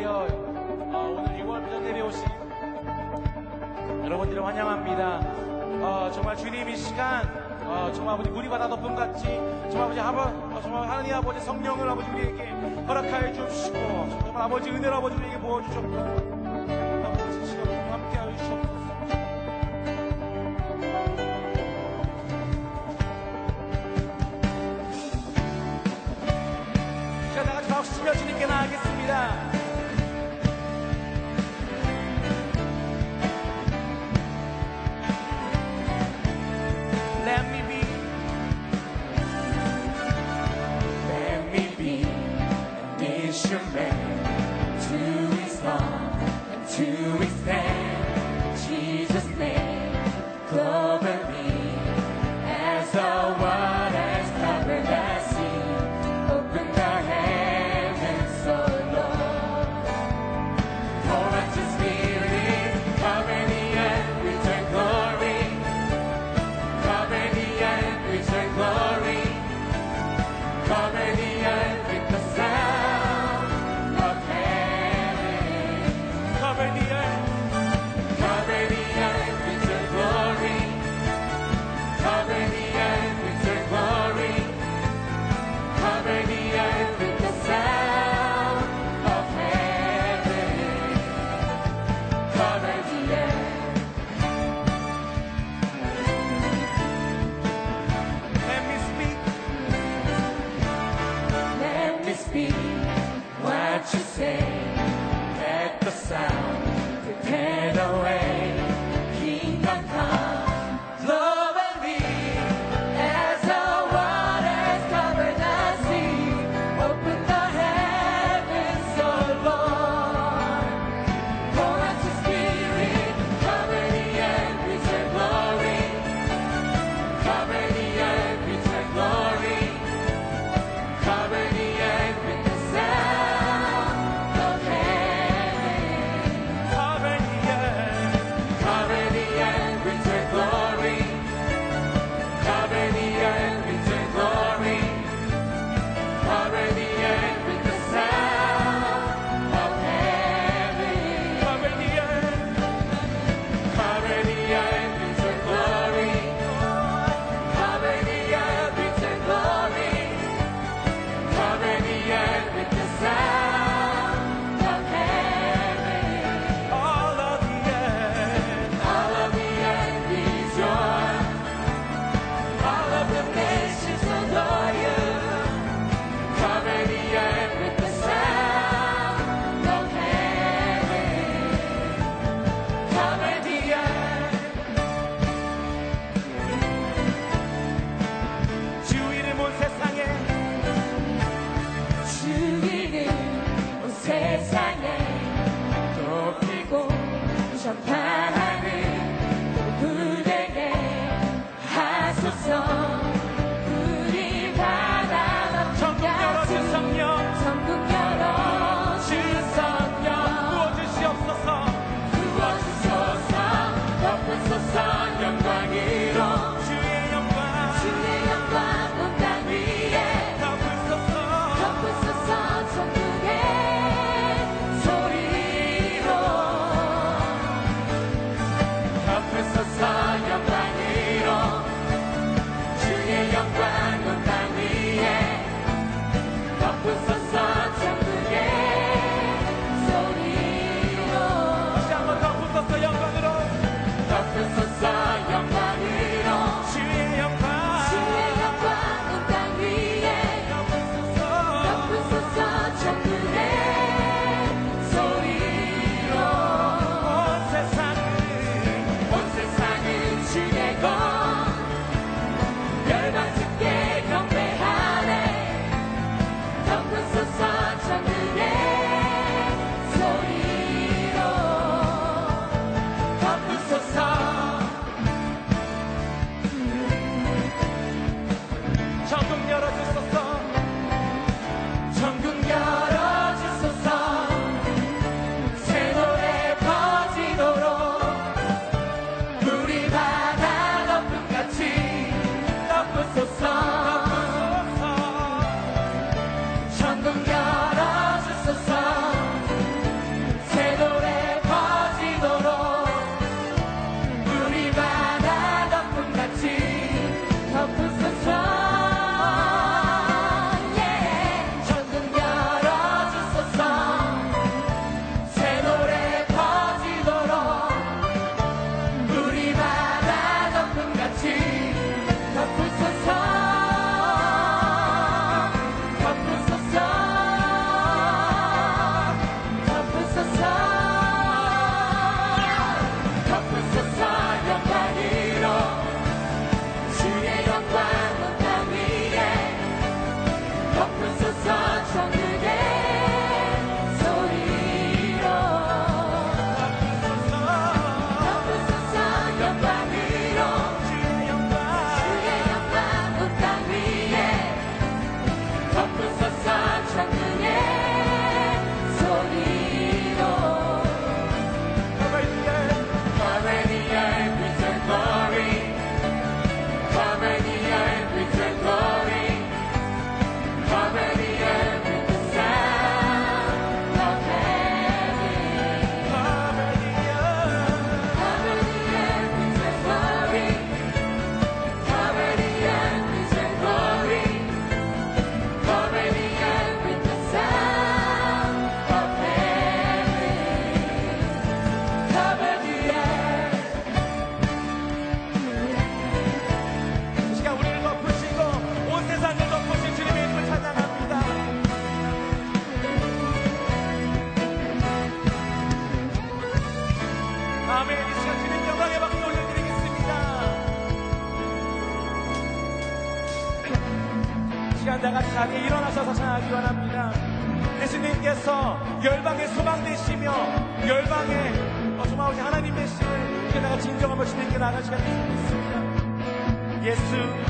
안녕하세요. 어, 오늘 6월 비전 예배 오신 여러분들을 환영합니다. 어, 정말 주님 이 시간 어, 정말 아버지 물이 바다 덮음 같이 정말 아버지 하버, 어, 정말 하나님 아버지 성령을 아버지 우리에게 허락하여 주시고 정말 아버지 은혜를 아버지 우리에게 부어주셨고 자기 일어나셔서 전하기 원합니다. 예수님께서 열방의 소망 되시며 열방의 어주마오지 하나님 되시는 이렇게 나가 진정한 것이 되게 나가시간 되겠습니다. 예수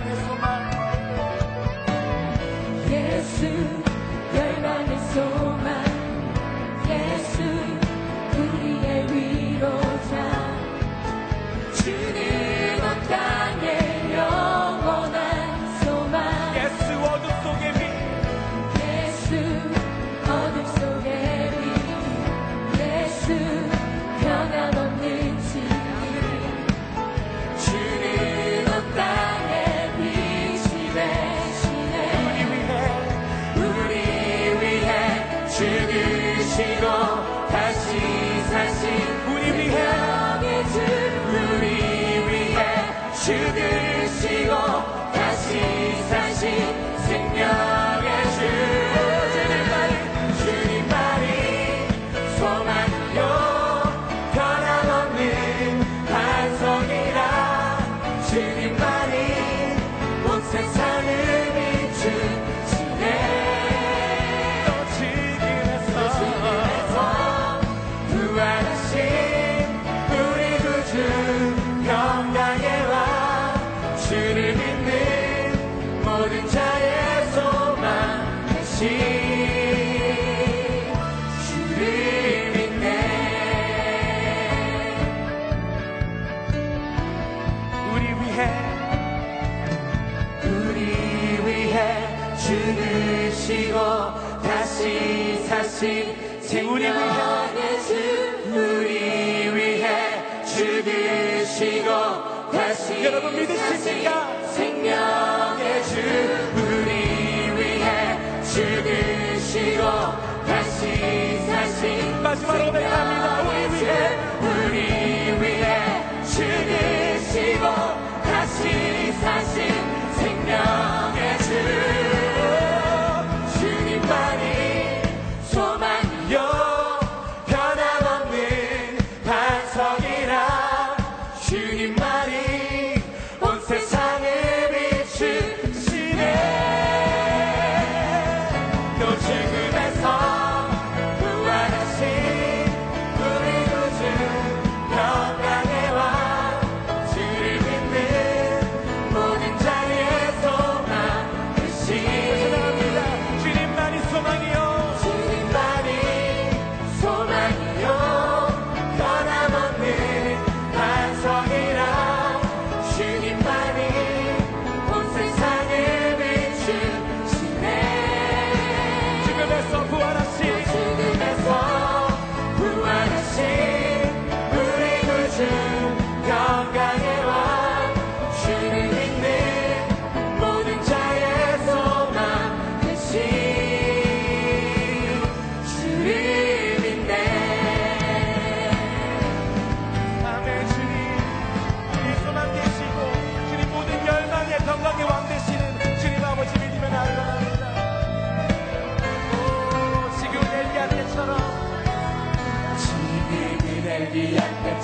viva.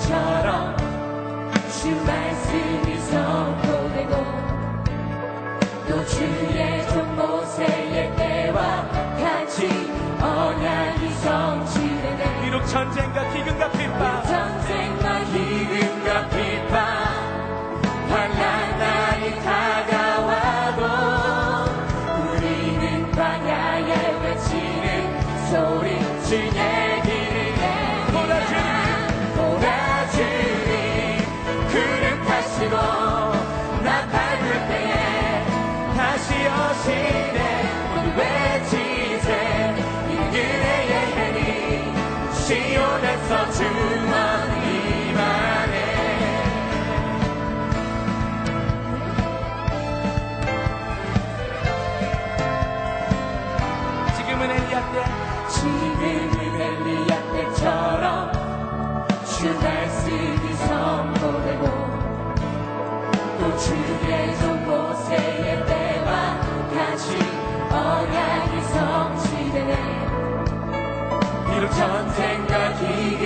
것처럼 주 말씀이 선포되고 또 주의 종 모세의 때와 같이 언약이 성취되네. 비록 전쟁과 기근과 핍박 King.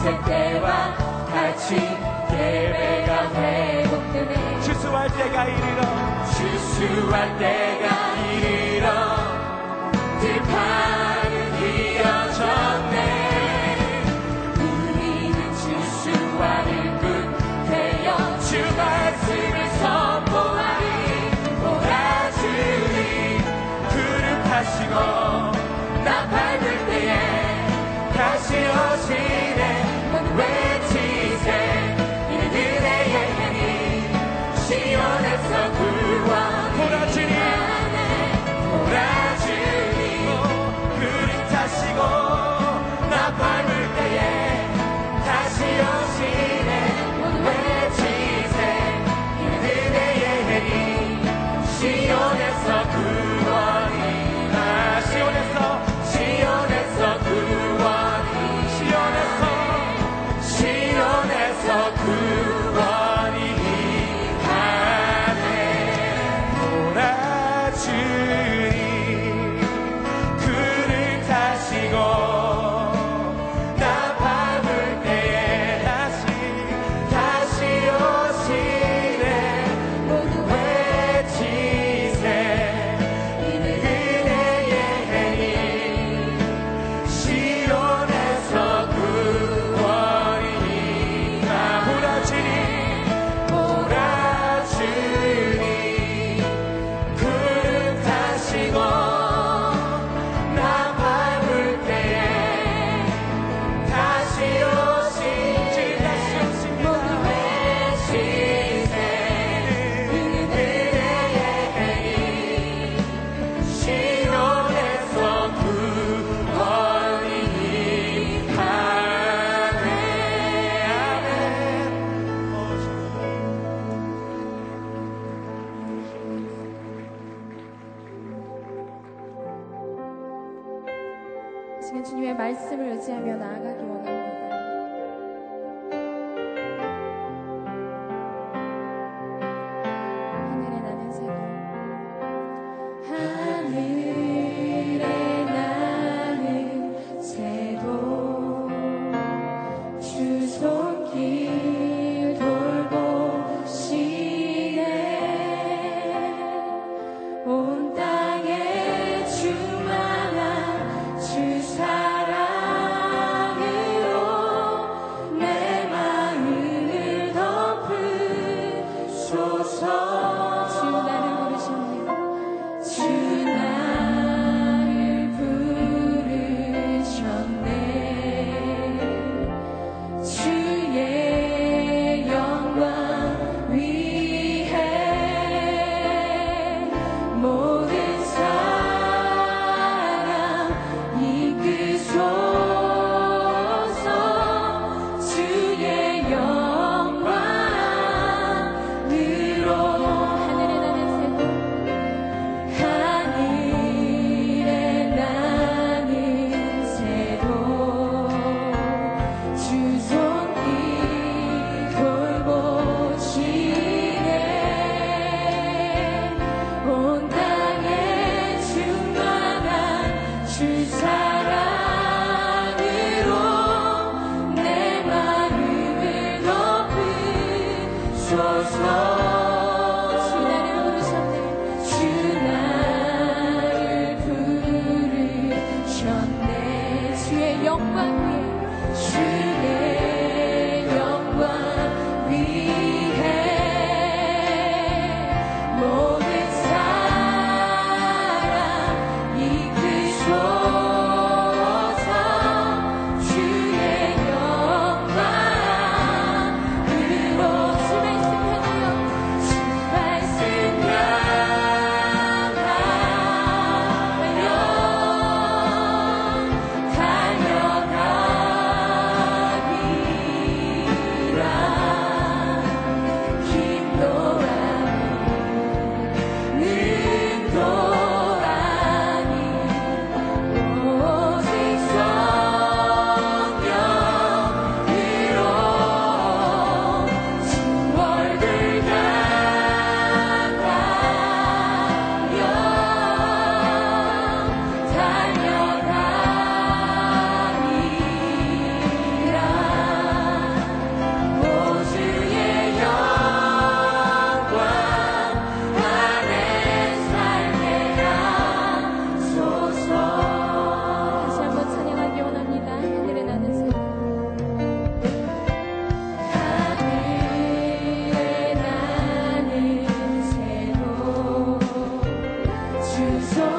있을 때와 같이 예배가 회복되네. 실수할 때가 이르러 실수할 때가 이르러 들판은 이어졌네 so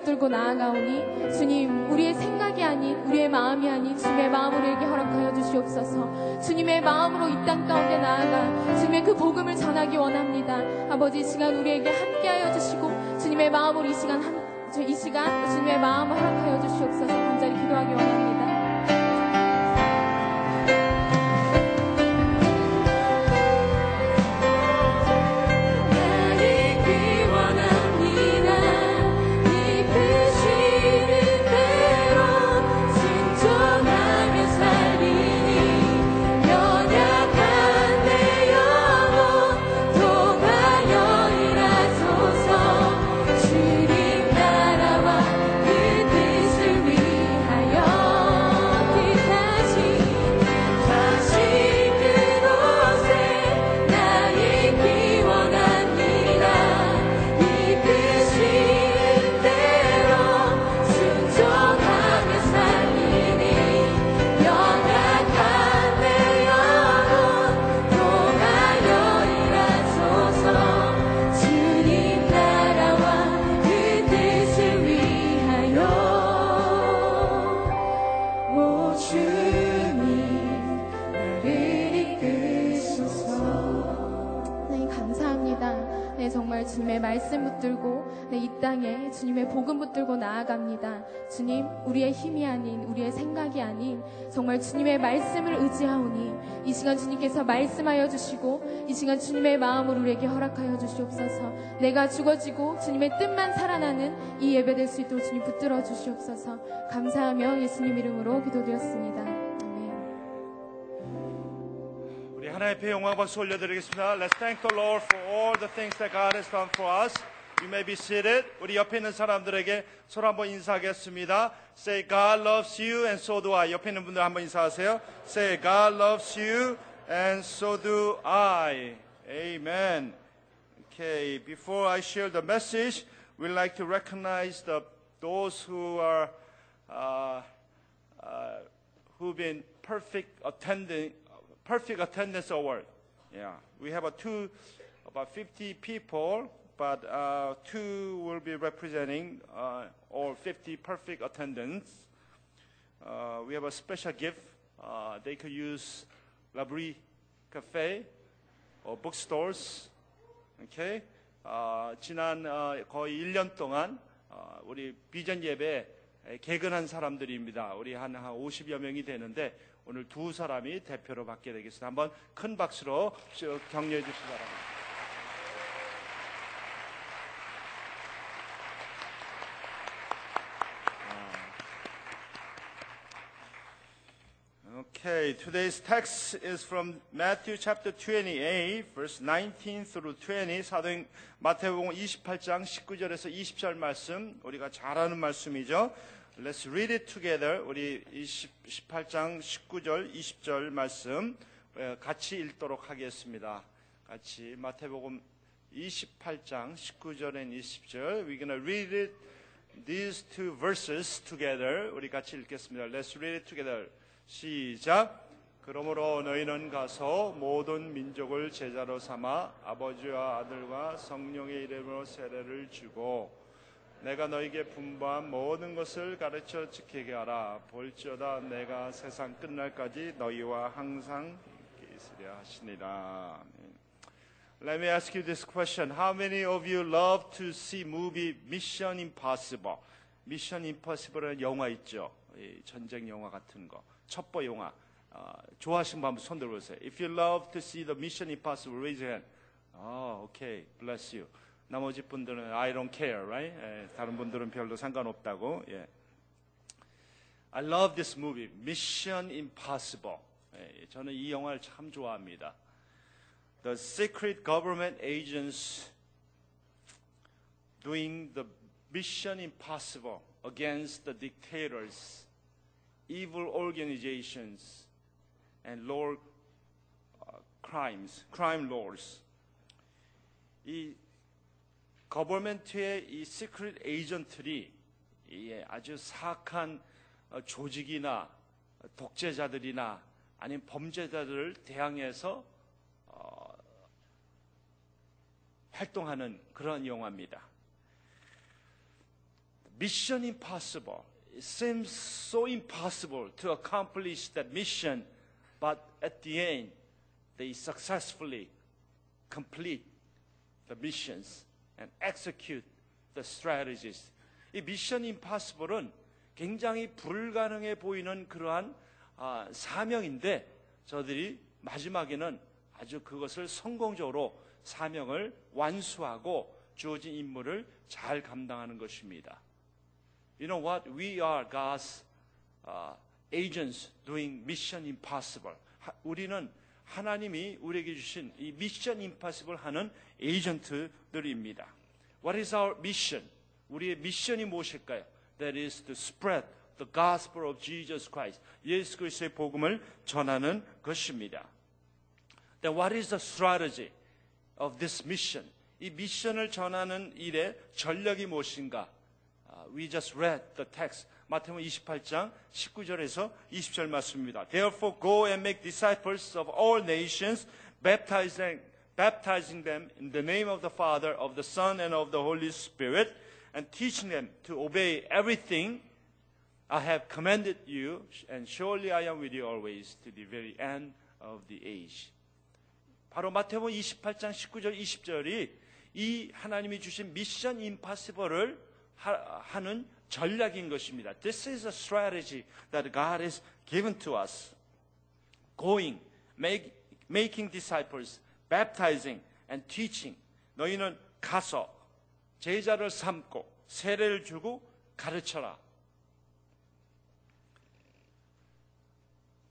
붙들고 나아가오니 주님, 우리의 생각이 아닌 우리의 마음이 아닌 주님의 마음으로 우리에게 허락하여 주시옵소서. 주님의 마음으로 이 땅 가운데 나아가 주님의 그 복음을 전하기 원합니다. 아버지 이 시간 우리에게 함께하여 주시고 주님의 마음으로 이 시간 한, 저이 시간 주님의 마음을 허락하여 주시옵소서. 간절히 기도하기 원합니다. 주님 나를 이끄소서 네, 감사합니다. 네, 정말 주님의 말씀 붙들고 네, 이 땅에 주님의 복음 붙들고 나아갑니다. 주님, 우리의 힘이 아닌 우리의 생각이 아닌 정말 주님의 말씀을 의지하오니 이 시간 주님께서 말씀하여 주시고 이 시간 주님의 마음으로 우리에게 허락하여 주시옵소서. 내가 죽어지고 주님의 뜻만 살아나는 이 예배 될 수 있도록 주님 붙들어 주시옵소서. 감사하며 예수님 이름으로 기도드렸습니다. 아멘. 우리 하나님 앞에 영광 박수 올려드리겠습니다. Let's thank the Lord for all the things that God has done for us. You may be seated. 우리 옆에 있는 사람들에게 서로 한번 인사하겠습니다. Say God loves you and so do I. 옆에 있는 분들 한번 인사하세요. Say God loves you and so do I. Amen. Okay, before I share the message, we'd like to recognize the, those who are uh, uh, who've been perfect attending, perfect attendance award. Yeah, we have a two, about 50 people but uh, two will be representing uh, all 50 perfect attendants. Uh, we have a special gift. Uh, they could use Labrie Cafe or bookstores. Okay. 어, 지난 어, 거의 1년 동안 어, 우리 비전 예배 개근한 사람들입니다. 우리 한, 한 50여 명이 되는데 오늘 두 사람이 대표로 받게 되겠습니다. 한번 큰 박수로 격려해 주시기 바랍니다. Okay, today's text is from Matthew chapter 28, verse 19 through 20. 사도행 마태복음 28장 19절에서 20절 말씀, 우리가 잘 아는 말씀이죠. Let's read it together. 우리 20, 18장 19절, 20절 말씀 예, 같이 읽도록 하겠습니다. 같이 마태복음 28장 19절 and 20절. We're gonna read it, these two verses together. 우리 같이 읽겠습니다. Let's read it together. 시작. 그러므로 너희는 가서 모든 민족을 제자로 삼아 아버지와 아들과 성령의 이름으로 세례를 주고 내가 너에게 분부한 모든 것을 가르쳐 지키게 하라. 볼지어다 내가 세상 끝날까지 너희와 항상 있으려 하시니라. Let me ask you this question. How many of you love to see movie Mission Impossible? Mission Impossible은 영화 있죠. 이 전쟁 영화 같은 거. 첩보 영화. 어, 좋아하시는 분 한번 손 들어보세요. If you love to see the Mission Impossible, raise your hand. 아, 오케이. Bless you. 나머지 분들은 I don't care, right? 예, 다른 분들은 별로 상관없다고. 예. I love this movie, Mission Impossible. 예, 저는 이 영화를 참 좋아합니다. The secret government agents doing the mission impossible against the dictators, evil organizations, and law uh, crimes, crime laws. 이 거버먼트의 이 시크릿 에이전트들이 이 아주 사악한 어, 조직이나 독재자들이나 아니면 범죄자들을 대항해서 어, 활동하는 그런 영화입니다. Impossible. It seems so impossible to accomplish that mission, but at the end, they successfully complete the missions and execute the strategies. 이 미션 임파서블은 굉장히 불가능해 보이는 그러한 아, 사명인데 저들이 마지막에는 아주 그것을 성공적으로 사명을 완수하고 주어진 임무를 잘 감당하는 것입니다. You know what? We are God's uh, agents doing mission impossible. 하, 우리는 하나님이 우리에게 주신 이 미션 임파서블 하는 에이전트들입니다. What is our mission? 우리의 미션이 무엇일까요? That is to spread the gospel of Jesus Christ. 예수 그리스도의 복음을 전하는 것입니다. Then what is the strategy of this mission? 이 미션을 전하는 일의 전략이 무엇인가? Uh, we just read the text. 마태복음 28장 19절에서 20절 말씀입니다. Therefore go and make disciples of all nations, baptizing baptizing them in the name of the Father, of the Son, and of the Holy Spirit, and teaching them to obey everything I have commanded you, and surely I am with you always to the very end of the age. 바로 마태복음 28장 19절 20절이 이 하나님이 주신 미션 임파서블을 하는 전략인 것입니다. This is a strategy that God has given to us. Going, make, making disciples, baptizing and teaching. 너희는 가서 제자를 삼고 세례를 주고 가르쳐라.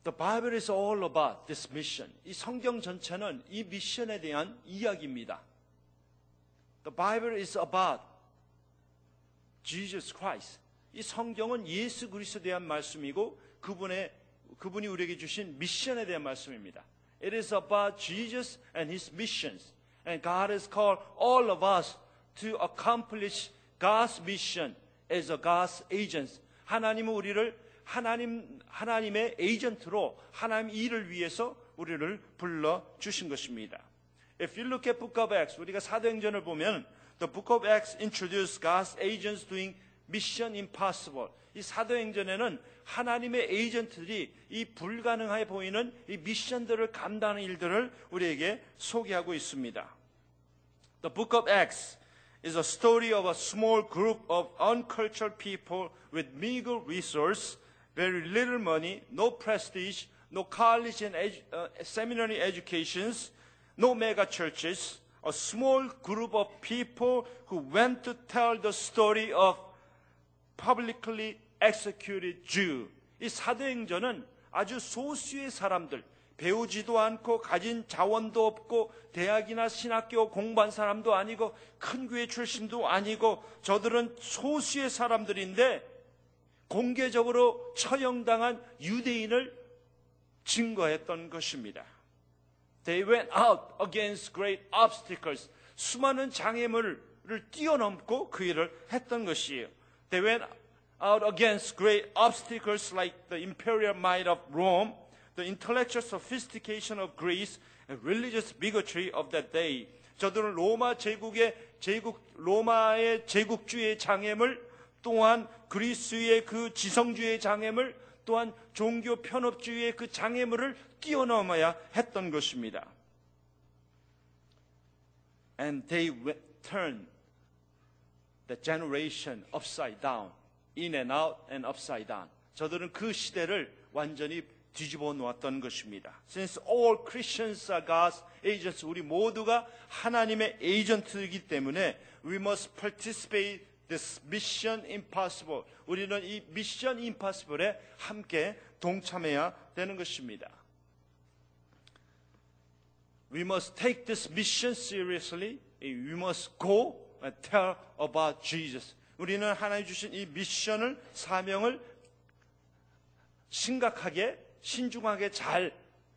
The Bible is all about this mission. 이 성경 전체는 이 미션에 대한 이야기입니다. The Bible is about Jesus Christ. 이 성경은 예수 그리스도에 대한 말씀이고 그분의 그분이 우리에게 주신 미션에 대한 말씀입니다. It is about Jesus and his missions. And God has called all of us to accomplish God's mission as a God's agents. 하나님은 우리를 하나님 하나님의 에이전트로 하나님 일을 위해서 우리를 불러 주신 것입니다. If you look at Book of Acts, 우리가 사도행전을 보면 the Book of Acts introduced God's agents doing mission impossible. 이 사도행전에는 하나님의 에이전트들이 이 불가능해 보이는 이 미션들을 감당하는 일들을 우리에게 소개하고 있습니다. The book of Acts is a story of a small group of uncultured people with meager resource, very little money, no prestige, no college and edu- uh, seminary educations, no mega churches, a small group of people who went to tell the story of publicly executed Jew. 이 사도행전은 아주 소수의 사람들, 배우지도 않고 가진 자원도 없고 대학이나 신학교 공부한 사람도 아니고 큰 교회 출신도 아니고 저들은 소수의 사람들인데 공개적으로 처형당한 유대인을 증거했던 것입니다. They went out against great obstacles. 수많은 장애물을 뛰어넘고 그 일을 했던 것이에요. They went out against great obstacles like the imperial might of Rome, the intellectual sophistication of Greece, and religious bigotry of that day. 저들은 로마 제국의 제국 로마의 제국주의 장애물 또한 그리스의 그 지성주의 장애물 또한 종교 편업주의의 그 장애물을 뛰어넘어야 했던 것입니다. And they turned the generation upside down, in and out and upside down. 저들은 그 시대를 완전히 뒤집어 놓았던 것입니다. Since all Christians are God's agents, 우리 모두가 하나님의 에이전트이기 때문에 we must participate this mission impossible. 우리는 이 미션 임파서블에 함께 동참해야 되는 것입니다. We must take this mission seriously. We must go and tell about Jesus. 우리는 하나님 주신 이 미션을 사명을 심각하게 신중하게 잘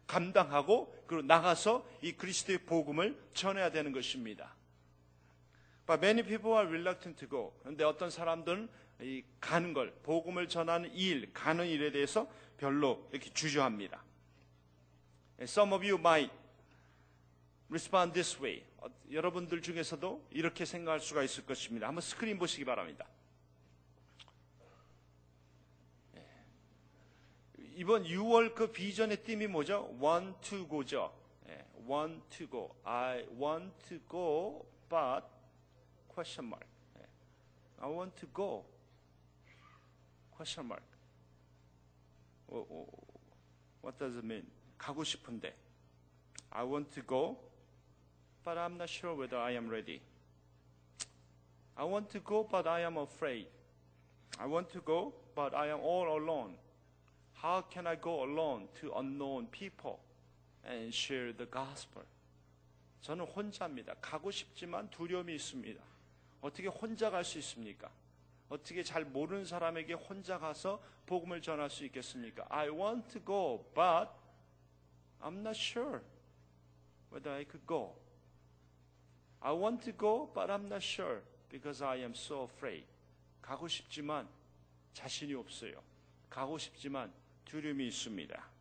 감당하고 그리고 나가서 이 그리스도의 복음을 전해야 되는 것입니다. But many people are reluctant to go. 그런데 어떤 사람들은 이 가는 걸 복음을 전하는 일, 가는 일에 대해서 별로 이렇게 주저합니다. Some of you might respond this way. 어, 여러분들 중에서도 이렇게 생각할 수가 있을 것입니다. 한번 스크린 보시기 바랍니다. 예. 이번 6월 그 비전의 팀이 뭐죠? Want to go죠. 예, want to go. I want to go, but question mark. 예. I want to go. question mark. 어, 어, what does it mean? 가고 싶은데. I want to go, but I'm not sure whether I am ready. I want to go, but I am afraid. I want to go, but I am all alone. How can I go alone to unknown people and share the gospel? 저는 혼자입니다. 가고 싶지만 두려움이 있습니다. 어떻게 혼자 갈 수 있습니까? 어떻게 잘 모르는 사람에게 혼자 가서 복음을 전할 수 있겠습니까? I want to go, but I'm not sure whether I could go. I want to go, but I'm not sure because I am so afraid. 가고 싶지만 자신이 없어요. 가고 싶지만 두려움이 있습니다.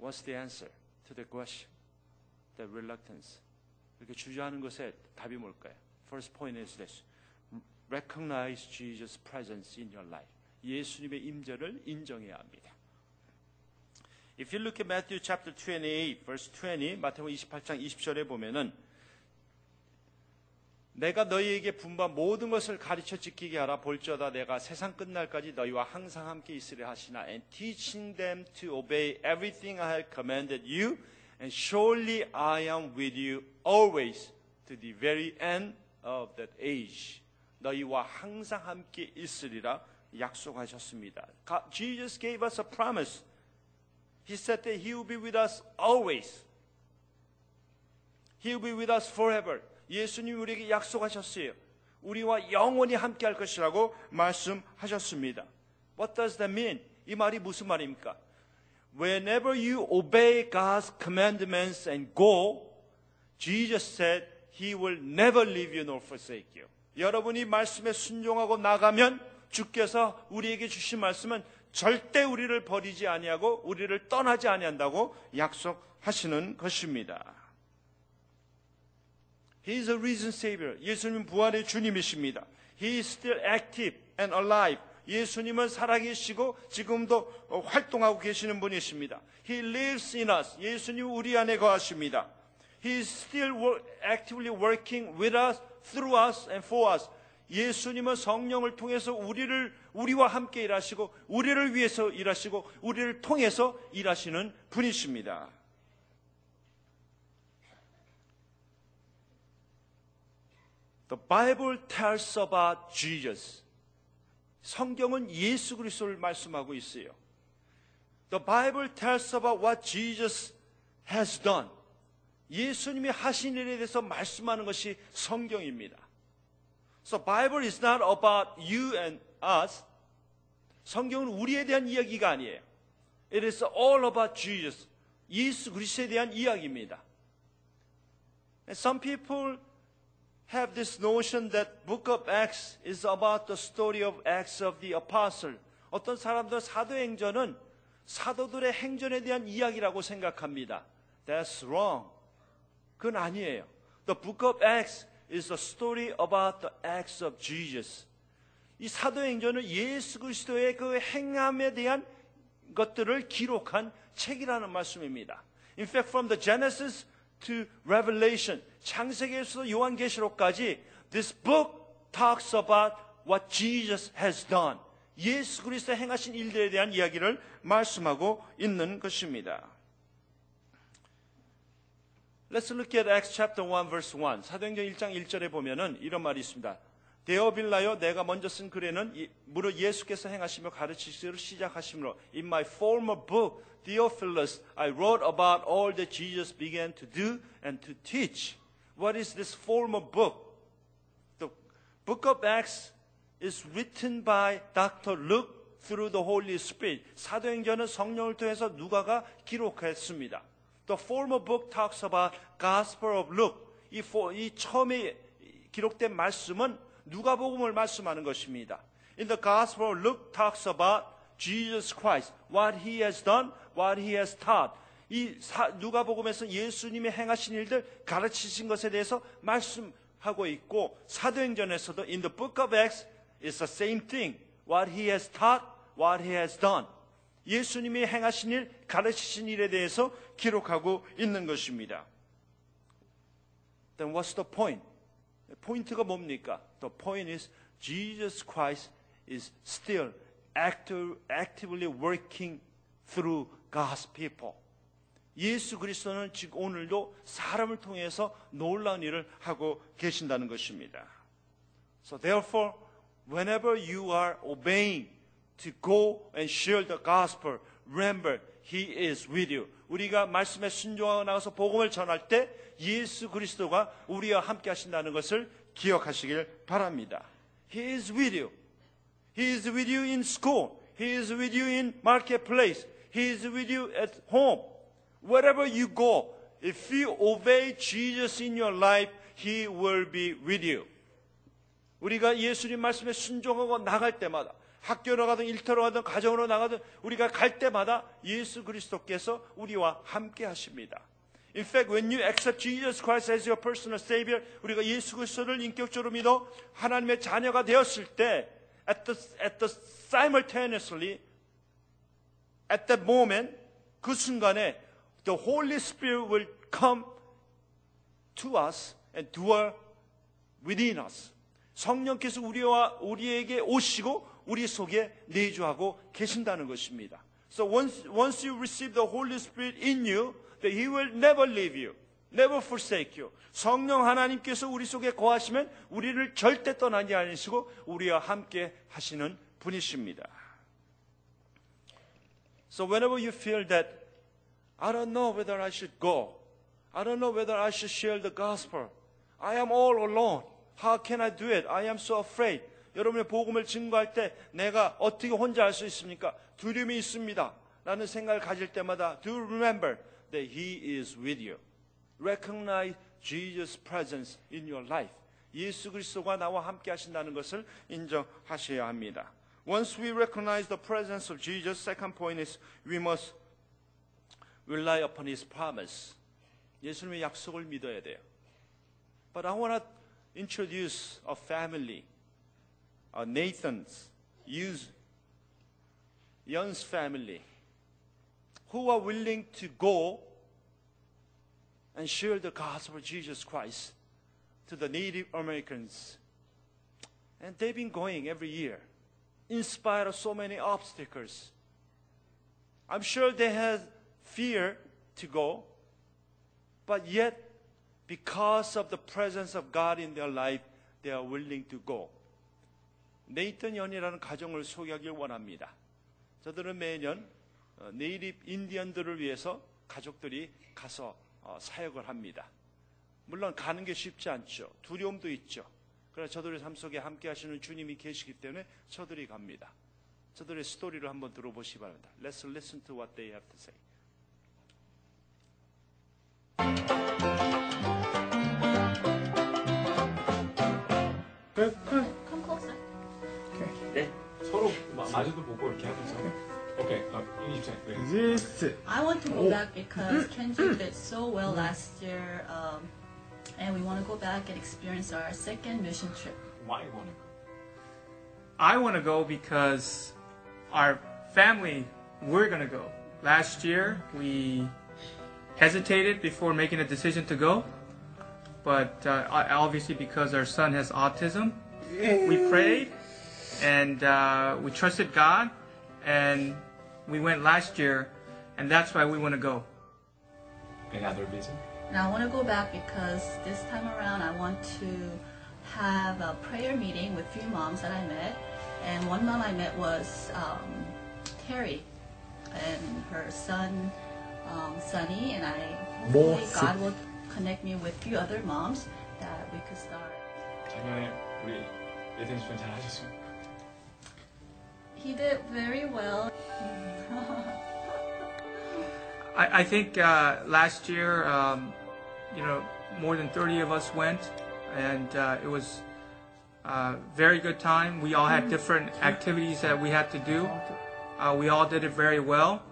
What's the answer to the question? The reluctance. 이렇게 주저하는 것의 답이 뭘까요? First point is this. Recognize Jesus' presence in your life. 예수님의 임재를 인정해야 합니다. If you look at Matthew chapter 28, verse 20, 마태복음 28장 20절에 보면은 내가 너희에게 분반 모든 것을 가르쳐 지키게 하라 볼지어다 내가 세상 끝날까지 너희와 항상 함께 있으려 하시나 and teaching them to obey everything I have commanded you and surely I am with you always to the very end of that age 너희와 항상 함께 있으리라 약속하셨습니다. Jesus gave us a promise. He said that He will be with us always. He will be with us forever. 예수님이 우리에게 약속하셨어요. 우리와 영원히 함께 할 것이라고 말씀하셨습니다. What does that mean? 이 말이 무슨 말입니까? Whenever you obey God's commandments and go, Jesus said He will never leave you nor forsake you. 여러분이 말씀에 순종하고 나가면 주께서 우리에게 주신 말씀은 절대 우리를 버리지 아니하고 우리를 떠나지 아니한다고 약속하시는 것입니다. He is a risen Savior. 예수님 부활의 주님이십니다. He is still active and alive. 예수님은 살아계시고 지금도 어, 활동하고 계시는 분이십니다. He lives in us. 예수님 우리 안에 거하십니다. He is still actively working with us, through us, and for us. 예수님은 성령을 통해서 우리를 우리와 함께 일하시고 우리를 위해서 일하시고 우리를 통해서 일하시는 분이십니다. The Bible tells about Jesus. 성경은 예수 그리스도를 말씀하고 있어요. The Bible tells about what Jesus has done. 예수님이 하신 일에 대해서 말씀하는 것이 성경입니다. So Bible is not about you and us. 성경은 우리에 대한 이야기가 아니에요. It is all about Jesus. 예수 그리스도에 대한 이야기입니다. Some people have this notion that book of Acts is about the story of Acts of the Apostle. 어떤 사람들은 사도행전은 사도들의 행전에 대한 이야기라고 생각합니다. That's wrong. 그건 아니에요. The book of Acts is a story about the acts of Jesus. 이 사도행전은 예수 그리스도의 그 행함에 대한 것들을 기록한 책이라는 말씀입니다. In fact, from the Genesis to Revelation, 창세기에서 요한계시록까지 this book talks about what Jesus has done. 예수 그리스도 행하신 일들에 대한 이야기를 말씀하고 있는 것입니다. Let's look at Acts chapter 1 verse 1. 사도행전 1장 1절에 보면은 이런 말이 있습니다. 데어빌라여 내가 먼저 쓴 글에는 이- 무릇 예수께서 행하시며 가르치시기를 시작하시므로 In my former book Theophilus I wrote about all that Jesus began to do and to teach. What is this former book? The book of Acts is written by Dr. Luke through the Holy Spirit. 사도행전은 성령을 통해서 누가가 기록했습니다. The former book talks about Gospel of Luke. 이, for- 이 처음에 기록된 말씀은 누가복음을 말씀하는 것입니다. In the Gospel of Luke talks about Jesus Christ, what he has done, what he has taught. 이 사- 누가복음에서 예수님이 행하신 일들 가르치신 것에 대해서 말씀하고 있고 사도행전에서도 in the book of Acts is the same thing. What he has taught, what he has done. 예수님이 행하신 일, 가르치신 일에 대해서 기록하고 있는 것입니다. Then what's the point? 포인트가 뭡니까? The point is Jesus Christ is still active, actively working through God's people. 예수 그리스도는 지금 오늘도 사람을 통해서 놀라운 일을 하고 계신다는 것입니다. So therefore, whenever you are obeying to go and share the gospel, remember He is with you. 우리가 말씀에 순종하고 나가서 복음을 전할 때 예수 그리스도가 우리와 함께 하신다는 것을 기억하시길 바랍니다. He is with you. He is with you in school. He is with you in marketplace. He is with you at home. Wherever you go, if you obey Jesus in your life, He will be with you. 우리가 예수님 말씀에 순종하고 나갈 때마다 학교로 가든 일터로 가든 가정으로 나가든 우리가 갈 때마다 예수 그리스도께서 우리와 함께 하십니다. In fact, when you accept Jesus Christ as your personal savior, 우리가 예수 그리스도를 인격적으로 믿어 하나님의 자녀가 되었을 때 at the, at the simultaneously at that moment 그 순간에 the Holy Spirit will come to us and dwell within us. 성령께서 우리와 우리에게 오시고 우리 속에 내주하고 계신다는 것입니다. So once once you receive the Holy Spirit in you, that He will never leave you, never forsake you. 성령 하나님께서 우리 속에 거하시면 우리를 절대 떠나지 않으시고 우리와 함께 하시는 분이십니다. So whenever you feel that I don't know whether I should go, I don't know whether I should share the gospel. I am all alone. How can I do it? I am so afraid. 여러분의 복음을 증거할 때 내가 어떻게 혼자 할 수 있습니까? 두려움이 있습니다. 라는 생각을 가질 때마다 do remember that he is with you. Recognize Jesus' presence in your life. 예수 그리스도가 나와 함께 하신다는 것을 인정하셔야 합니다. Once we recognize the presence of Jesus, second point is we must rely upon his promise. 예수님의 약속을 믿어야 돼요. But I want to introduce a family, uh, Nathan's, Yun's family, who are willing to go and share the gospel of Jesus Christ to the Native Americans. And they've been going every year, in spite of so many obstacles. I'm sure they had fear to go, but yet, because of the presence of God in their life, they are willing to go. 네이턴 연이라는 가정을 소개하길 원합니다. 저들은 매년 어, 네이립 인디언들을 위해서 가족들이 가서 어, 사역을 합니다. 물론 가는 게 쉽지 않죠. 두려움도 있죠. 그러나 저들의 삶 속에 함께 하시는 주님이 계시기 때문에 저들이 갑니다. 저들의 스토리를 한번 들어보시기 바랍니다. Let's listen to what they have to say. 서로 마- 마주도 보고 이렇게 하면서 오케이 어, 이집사 This I want to go back because Kenji did so well last year, um, and we want to go back and experience our second mission trip. why wanna I want to go because our family we're going to go. Last year we hesitated before making a decision to go, but uh, obviously because our son has autism, we prayed and uh, we trusted God, and we went last year, and that's why we want to go. any other reason? Now I want to go back because this time around I want to have a prayer meeting with few moms that I met, and one mom I met was um, Terry, and her son um, Sunny, and I hopefully God will connect me with few other moms that we could start. 작년에 우리 예든 집사 잘 하셨습니다. He did very well. I, I think uh, last year, um, you know, more than 30 of us went, and uh, it was a very good time. We all had different activities that we had to do. Uh, we all did it very well.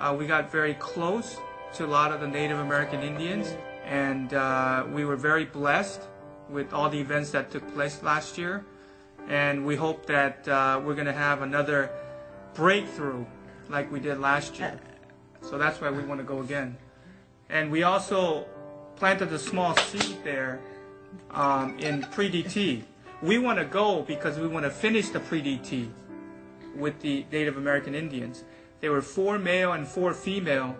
Uh, we got very close to a lot of the Native American Indians, and uh, we were very blessed with all the events that took place last year. And we hope that uh, we're going to have another breakthrough like we did last year. So that's why we want to go again. And we also planted a small seed there um, in pre DT. We want to go because we want to finish the pre DT with the Native American Indians. There were four male and four female,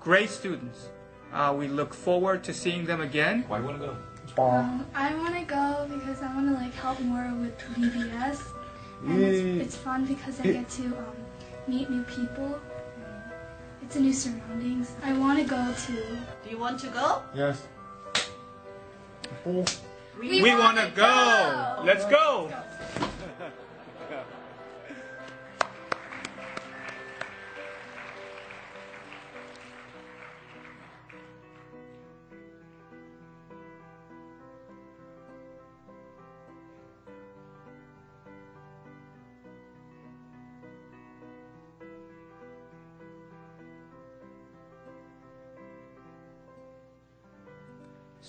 great students. Uh, we look forward to seeing them again. Why wanna go? Um, I want to go because I want to like help more with VBS, and it's, it's fun because I get to um, meet new people. It's a new surroundings. I want to go to. Do you want to go? Yes. We, want to go. Let's go.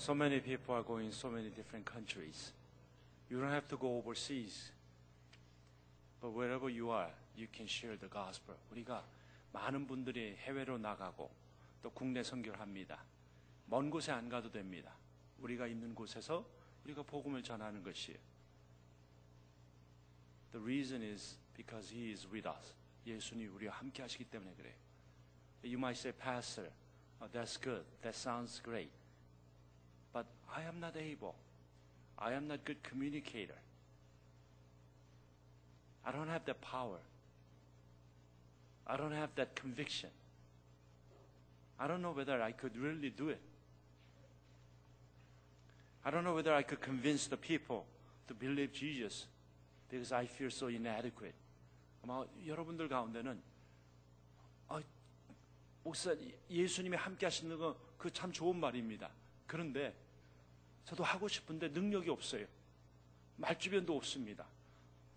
So many people are going so many different countries. You don't have to go overseas. But wherever you are, you can share the gospel. 우리가 많은 분들이 해외로 나가고 또 국내 선교를 합니다. 먼 곳에 안 가도 됩니다. 우리가 있는 곳에서 우리가 복음을 전하는 것이에요. The reason is because he is with us. 예수님 우리와 함께 하시기 때문에 그래요. You might say, Pastor, oh, that's good. That sounds great. I am not able. I am not good communicator. I don't have that power. I don't have that conviction. I don't know whether I could really do it. I don't know whether I could convince the people to believe Jesus because I feel so inadequate. 아마 여러분들 가운데는 아, 목사 예수님이 함께 하시는 거그참 좋은 말입니다. 그런데 저도 하고 싶은데 능력이 없어요. 말주변도 없습니다.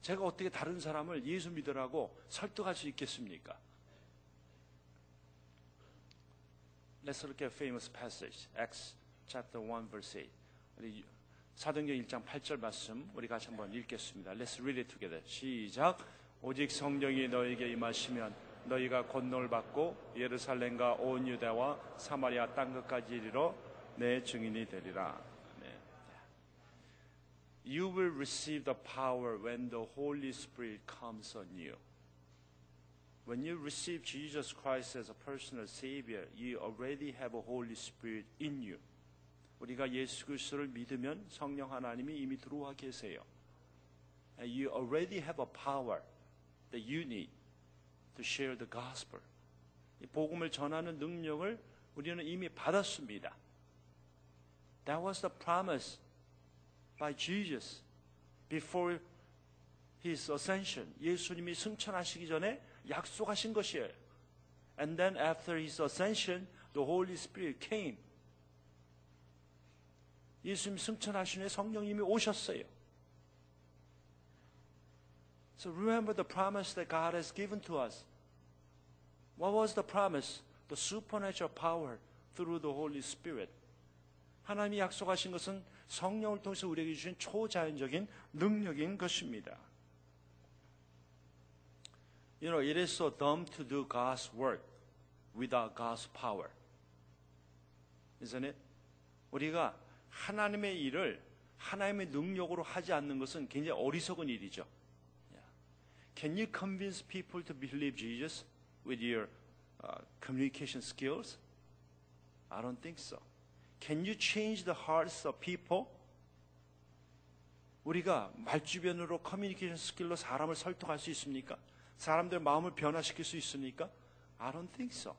제가 어떻게 다른 사람을 예수 믿으라고 설득할 수 있겠습니까? Let's look at a famous passage, Acts chapter 1 verse 8. 우리 사도행전 1장 8절 말씀 우리 같이 한번 읽겠습니다. Let's read it together. 시작. 오직 성령이 너에게 임하시면 너희가 권능을 받고 예루살렘과 온 유대와 사마리아 땅 끝까지 이르러 내 증인이 되리라. 네. You will receive the power when the Holy Spirit comes on you. When you receive Jesus Christ as a personal Savior, you already have a Holy Spirit in you. 우리가 예수 그리스도를 믿으면 성령 하나님이 이미 들어와 계세요. And you already have a power that you need to share the gospel. 이 복음을 전하는 능력을 우리는 이미 받았습니다. That was the promise by Jesus before his ascension. 예수님이 승천하시기 전에 약속하신 것이에요. And then after his ascension, the Holy Spirit came. 예수님 승천하신 후에 성령님이 오셨어요. So remember the promise that God has given to us. What was the promise? The supernatural power through the Holy Spirit. 하나님이 약속하신 것은 성령을 통해서 우리에게 주신 초자연적인 능력인 것입니다. You know, it is so dumb to do God's work without God's power. Isn't it? 우리가 하나님의 일을 하나님의 능력으로 하지 않는 것은 굉장히 어리석은 일이죠. Can you convince people to believe Jesus with your uh, communication skills? I don't think so. Can you change the hearts of people? 우리가 말주변으로 커뮤니케이션 스킬로 사람을 설득할 수 있습니까? 사람들 마음을 변화시킬 수 있습니까? I don't think so.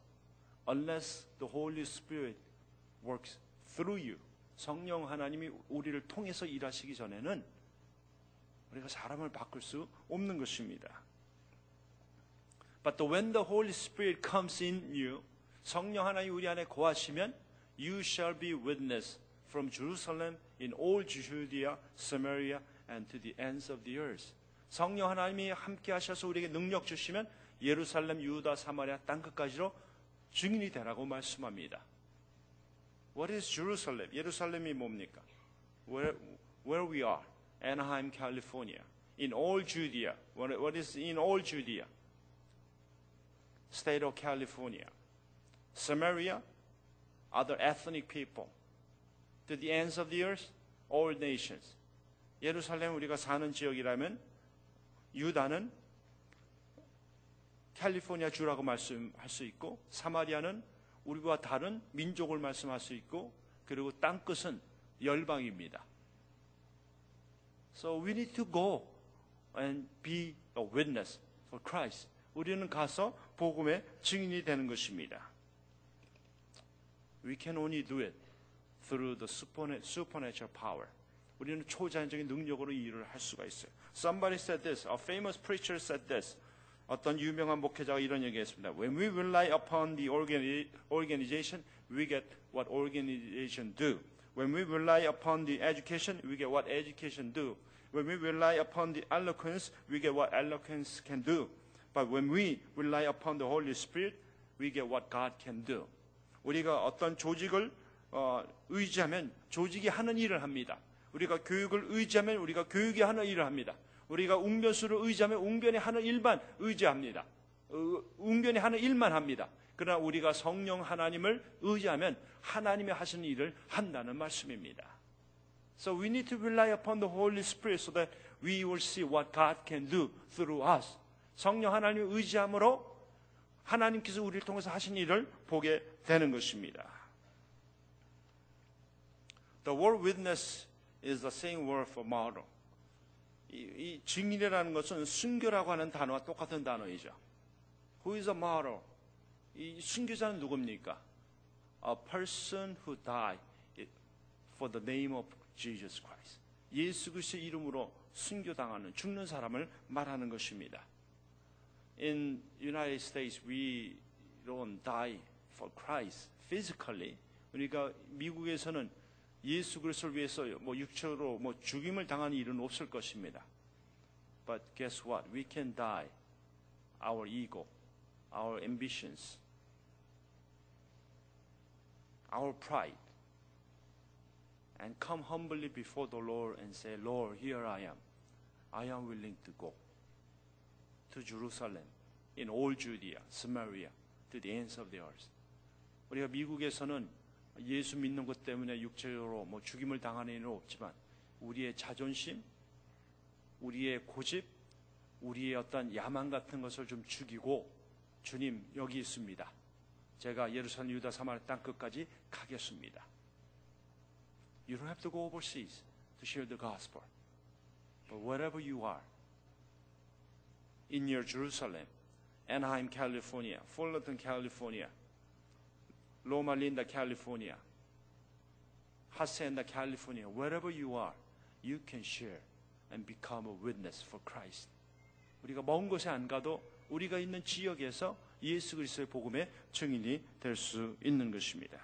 Unless the Holy Spirit works through you. 성령 하나님이 우리를 통해서 일하시기 전에는 우리가 사람을 바꿀 수 없는 것입니다. But when the Holy Spirit comes in you, 성령 하나님 우리 안에 거하시면 you shall be witness from Jerusalem in all Judea, Samaria, and to the ends of the earth. 성령 하나님이 함께 하셔서 우리에게 능력 주시면 예루살렘, 유다, 사마리아 땅 끝까지로 증인이 되라고 말씀합니다. What is Jerusalem? 예루살렘이 뭡니까? Where, where we are, Anaheim, California. In all Judea. What, what is in all Judea? State of California. Samaria, other ethnic people. To the ends of the earth, all nations. 예루살렘 우리가 사는 지역이라면 유다는 캘리포니아 주라고 말씀할 수 있고 사마리아는 우리와 다른 민족을 말씀할 수 있고 그리고 땅 끝은 열방입니다. So we need to go and be a witness for Christ. 우리는 가서 복음의 증인이 되는 것입니다. We can only do it through the supernatural power. 우리는 초자연적인 능력으로 이 일을 할 수가 있어요. Somebody said this. A famous preacher said this. 어떤 유명한 목회자가 이런 얘기했습니다. When we rely upon the organi- organization, we get what organization do. When we rely upon the education, we get what education do. When we rely upon the eloquence, we get what eloquence can do. But when we rely upon the Holy Spirit, we get what God can do. 우리가 어떤 조직을 어, 의지하면 조직이 하는 일을 합니다. 우리가 교육을 의지하면 우리가 교육이 하는 일을 합니다. 우리가 웅변수를 의지하면 웅변이 하는 일만 의지합니다. 어, 웅변이 하는 일만 합니다. 그러나 우리가 성령 하나님을 의지하면 하나님이 하시는 일을 한다는 말씀입니다. So we need to rely upon the Holy Spirit so that we will see what God can do through us. 성령 하나님을 의지함으로 하나님께서 우리를 통해서 하신 일을 보게 되는 것입니다. The word witness is the same word for martyr. 이, 이 증인이라는 것은 순교라고 하는 단어와 똑같은 단어이죠. Who is a martyr? 이 순교자는 누굽니까? A person who died for the name of Jesus Christ. 예수 그리스도의 이름으로 순교당하는 죽는 사람을 말하는 것입니다. In United States, we don't die for Christ physically. 그러니까 미국에서는 예수 그리스도를 위해서 뭐 육체로 뭐 죽임을 당하는 일은 없을 것입니다. But guess what? We can die our ego, our ambitions, our pride, and come humbly before the Lord and say, Lord, here I am. I am willing to go To Jerusalem, in all Judea, Samaria, to the ends of the earth. 우리가 미국에서는 예수 믿는 것 때문에 육체적으로 뭐 죽임을 당하는 일은 없지만 우리의 자존심, 우리의 고집, 우리의 어떤 야망 같은 것을 좀 죽이고 주님 여기 있습니다. 제가 예루살렘 유다 사마리 땅 끝까지 가겠습니다. You don't have to go overseas to share the gospel. But wherever you are, in your Jerusalem, Anaheim, California, Fullerton, California, Loma Linda, California, Hacienda, California, wherever you are, you can share and become a witness for Christ. 우리가 먼 곳에 안 가도 우리가 있는 지역에서 예수 그리스도의 복음의 증인이 될 수 있는 것입니다.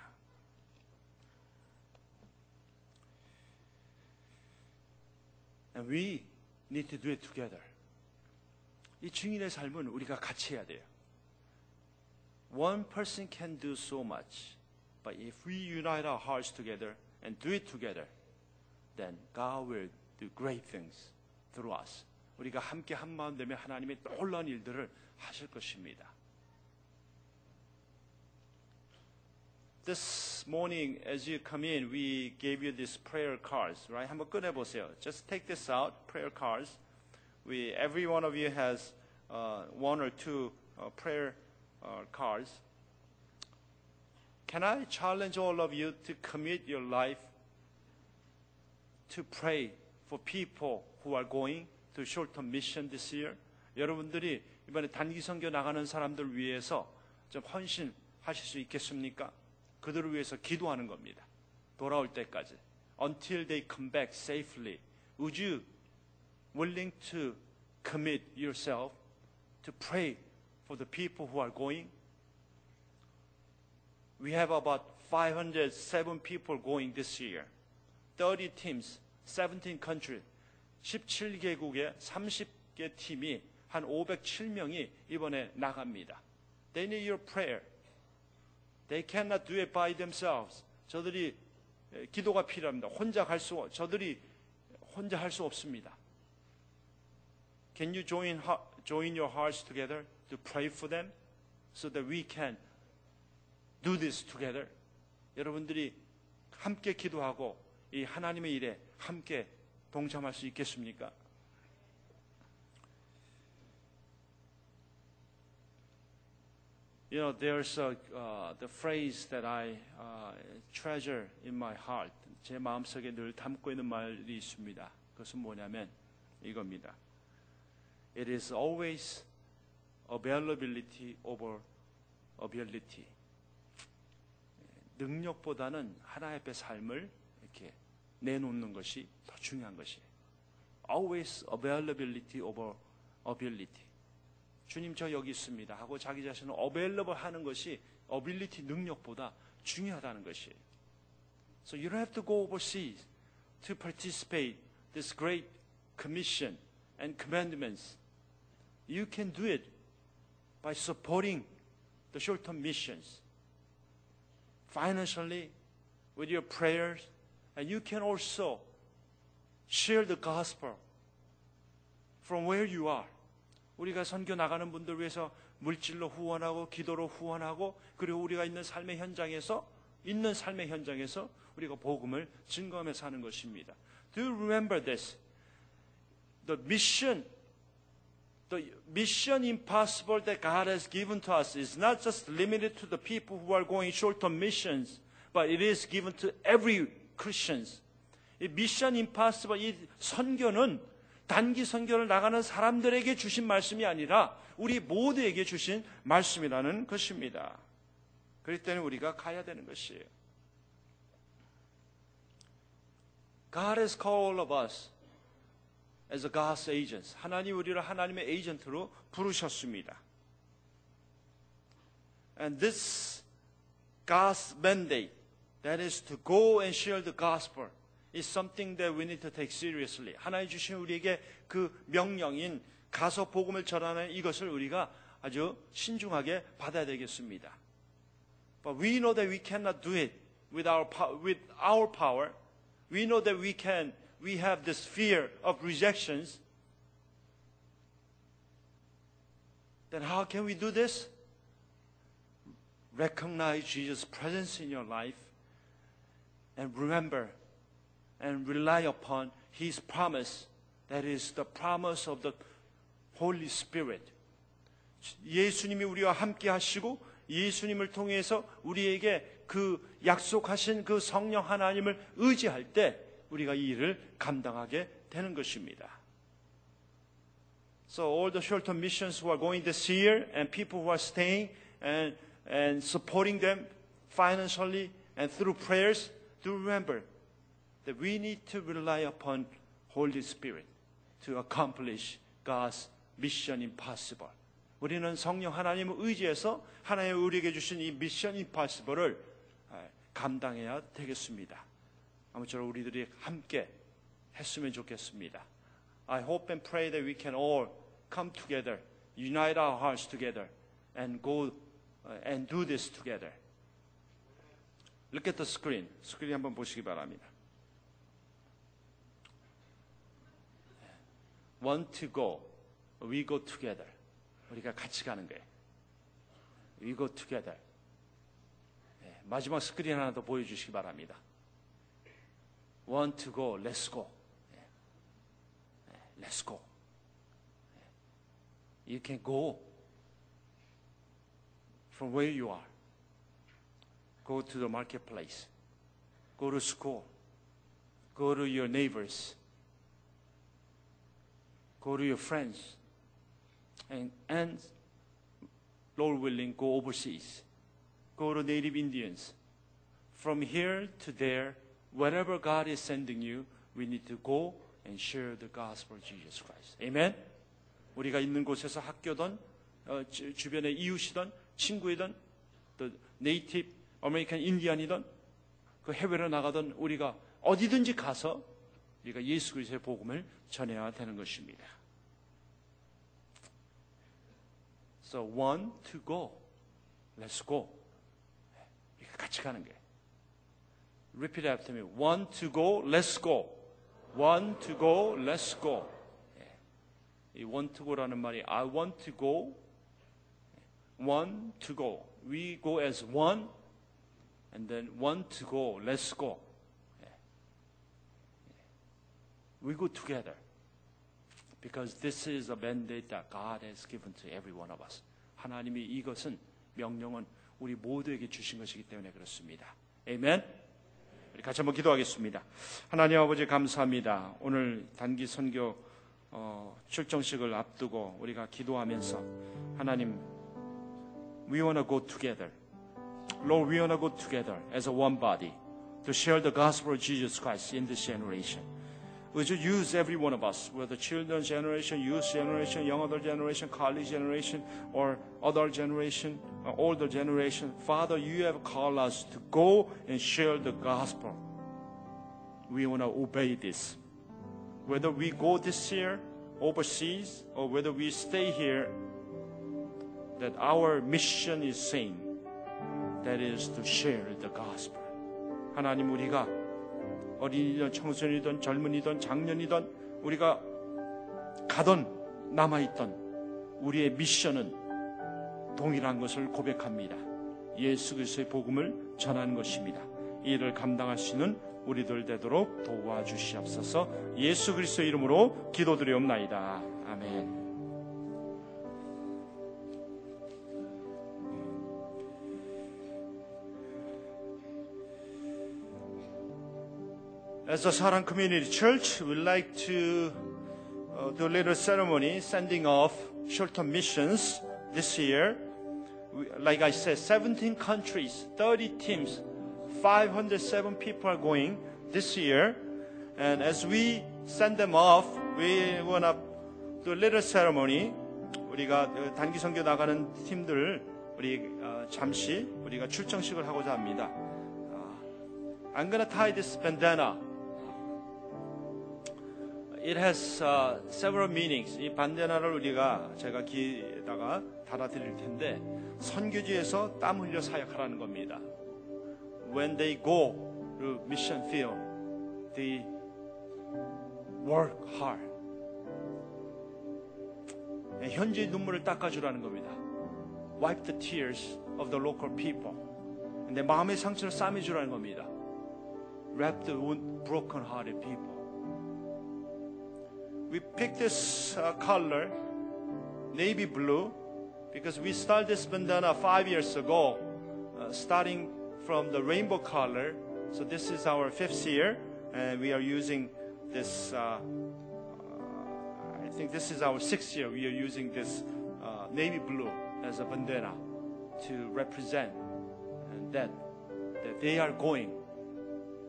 And we need to do it together. 이 증인의 삶은 우리가 같이 해야 돼요. One person can do so much, but if we unite our hearts together and do it together, then God will do great things through us. 우리가 함께 한 마음 되면 하나님의 놀라운 일들을 하실 것입니다. This morning, as you come in, we gave you these prayer cards, right? 한번 꺼내 보세요. Just take this out, prayer cards. We, every one of you has uh, one or two uh, prayer uh, cards. Can I challenge all of you to commit your life to pray for people who are going to short-term mission this year? 여러분들이 이번에 단기 선교 나가는 사람들 위해서 좀 헌신하실 수 있겠습니까? 그들을 위해서 기도하는 겁니다. 돌아올 때까지. Until they come back safely. Would you willing to commit yourself to pray for the people who are going? We have about 507 people going this year. 30 teams, 17 countries. 17개국의 30개 팀이 한 507명이 이번에 나갑니다. They need your prayer. They cannot do it by themselves. 저들이 에, 기도가 필요합니다. 혼자 갈 수, 저들이 혼자 할 수 없습니다. Can you join, join your hearts together to pray for them so that we can do this together? 여러분들이 함께 기도하고 이 하나님의 일에 함께 동참할 수 있겠습니까? You know, there's a, uh, the phrase that I uh, treasure in my heart. 제 마음속에 늘 담고 있는 말이 있습니다. 그것은 뭐냐면 이겁니다. It is always availability over ability. 능력보다는 하나님 앞에 삶을 이렇게 내놓는 것이 더 중요한 것이에요. Always availability over ability. 주님 저 여기 있습니다 하고 자기 자신을 available 하는 것이 ability 능력보다 중요하다는 것이에요. So you don't have to go overseas to participate this great commission and commandments. You can do it by supporting the short-term missions financially with your prayers and you can also share the gospel from where you are. 우리가 선교 나가는 분들 위해서 물질로 후원하고 기도로 후원하고 그리고 우리가 있는 삶의 현장에서 있는 삶의 현장에서 우리가 복음을 증거하며 사는 것입니다. Do you remember this? The mission the mission impossible that God has given to us is not just limited to the people who are going short-term missions, but it is given to every Christians. 이 미션 임파서블 이 선교는 단기 선교를 나가는 사람들에게 주신 말씀이 아니라 우리 모두에게 주신 말씀이라는 것입니다. 그럴 때는 우리가 가야 되는 것이에요. God has called all of us as a God's agents. 하나님 우리를 하나님의 에이전트로 부르셨습니다. And this God's mandate, that is to go and share the gospel, is something that we need to take seriously. 하나님 주신 우리에게 그 명령인 가서 복음을 전하는 이것을 우리가 아주 신중하게 받아야 되겠습니다. But we know that we cannot do it with our with our power. We know that we can we have this fear of rejections. Then how can we do this? Recognize Jesus' presence in your life and remember and rely upon his promise that is the promise of the Holy Spirit. 예수님이 우리와 함께 하시고 예수님을 통해서 우리에게 그 약속하신 그 성령 하나님을 의지할 때 우리가 이 일을 감당하게 되는 것입니다. So all the short-term missions who are going this year and people who are staying and, and supporting them financially and through prayers, do remember that we need to rely upon Holy Spirit to accomplish God's mission impossible. 우리는 성령 하나님을 의지해서 하나님 우리에게 주신 이 미션 임파서블을 감당해야 되겠습니다. 아무쪼록 우리들이 함께 했으면 좋겠습니다. I hope and pray that we can all come together, unite our hearts together, and go uh, and do this together. Look at the screen. 스크린 한번 보시기 바랍니다. Want to go, we go together. 우리가 같이 가는 거예요. We go together. 네, 마지막 스크린 하나 더 보여주시기 바랍니다. want to go, let's go. Let's go. You can go from where you are. Go to the marketplace. Go to school. Go to your neighbors. Go to your friends. And, and Lord willing, go overseas. Go to native Indians. From here to there, wherever God is sending you, we need to go and share the gospel of Jesus Christ. Amen? 우리가 있는 곳에서 학교든, 어, 주, 주변의 이웃이든, 친구이든, 또 Native American Indian이든, 그 해외로 나가든 우리가 어디든지 가서 우리가 예수 그리스도의 복음을 전해야 되는 것입니다. So one two go. Let's go. 이렇게 같이 가는 게. Repeat after me. One to go. Let's go. One to go. Let's go. 예. 이 want to go라는 말이 I want to go. One to go. We go as one. And then one to go. Let's go. 예. We go together. Because this is a mandate that God has given to every one of us. 하나님이 이것은 명령은 우리 모두에게 주신 것이기 때문에 그렇습니다. 아멘. 같이 한번 기도하겠습니다. 하나님 아버지 감사합니다. 오늘 단기 선교 어, 출정식을 앞두고 우리가 기도하면서 하나님 we want to go together. Lord, we want to go together as a one body to share the gospel of Jesus Christ in this generation. Would you use every one of us, whether children's generation, youth generation, young adult generation, college generation, or adult generation, or older generation? Father, you have called us to go and share the gospel. We want to obey this. Whether we go this year overseas or whether we stay here, that our mission is same. That is to share the gospel. 하나님 우리가 어린이든 청소년이든 젊은이든 장년이든 우리가 가던 남아있던 우리의 미션은 동일한 것을 고백합니다. 예수 그리스도의 복음을 전하는 것입니다. 이 일을 감당할 수 있는 우리들 되도록 도와주시옵소서. 예수 그리스도의 이름으로 기도드리옵나이다. 아멘. As a Sarang Community Church, we'd like to uh, do a little ceremony sending off short-term missions this year. We, like I said, 17 countries, 30 teams, 507 people are going this year. And as we send them off, we want to do a little ceremony. 우리가 어, 단기 선교 나가는 팀들 우리 어, 잠시 우리가 출정식을 하고자 합니다. 어, I'm gonna tie this bandana It has uh, several meanings. 이 반대나를 우리가 제가 기에다가 달아드릴 텐데 선교지에서 땀 흘려 사역하라는 겁니다. When they go to mission field, they work hard. 현지 눈물을 닦아주라는 겁니다. Wipe the tears of the local people. 내 마음의 상처를 싸매주라는 겁니다. Wrap the wound, broken-hearted people. We picked this uh, color, navy blue, because we started this bandana five years ago, uh, starting from the rainbow color. So this is our fifth year, and we are using this. Uh, uh, I think this is our sixth year. We are using this uh, navy blue as a bandana to represent and that that they are going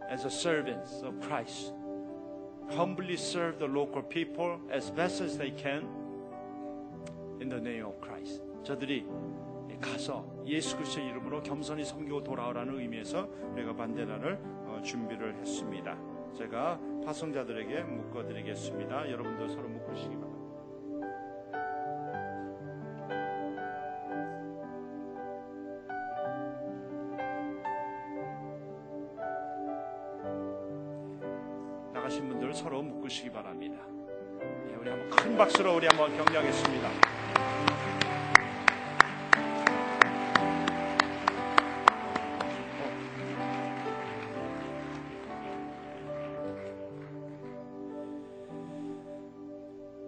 as a servants of Christ humbly serve the local people as best as they can in the name of Christ. 저들이 가서 예수 그리스도의 이름으로 겸손히 섬기고 돌아오라는 의미에서 우리가 반대란을 어, 준비를 했습니다. 제가 파송자들에게 묶어드리겠습니다. 여러분들 서로 묶으시기 바랍니다. 묶으시기 바랍니다. 예, 우리 한번 큰 박수로 우리 한번 격려하겠습니다.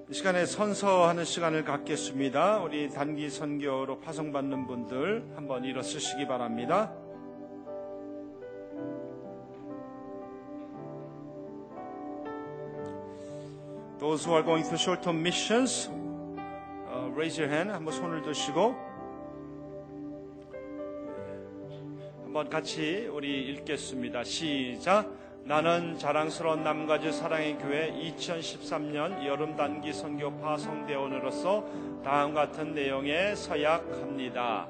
이 시간에 선서하는 시간을 갖겠습니다. 우리 단기 선교로 파송받는 분들 한번 일어서시기 바랍니다. Those who are going through short-term missions, uh, raise your hand. 한번 손을 드시고 한번 같이 우리 읽겠습니다. 시작. 나는 자랑스러운 남가주 사랑의 교회 2013년 여름 단기 선교 파송대원으로서 다음 같은 내용에 서약합니다.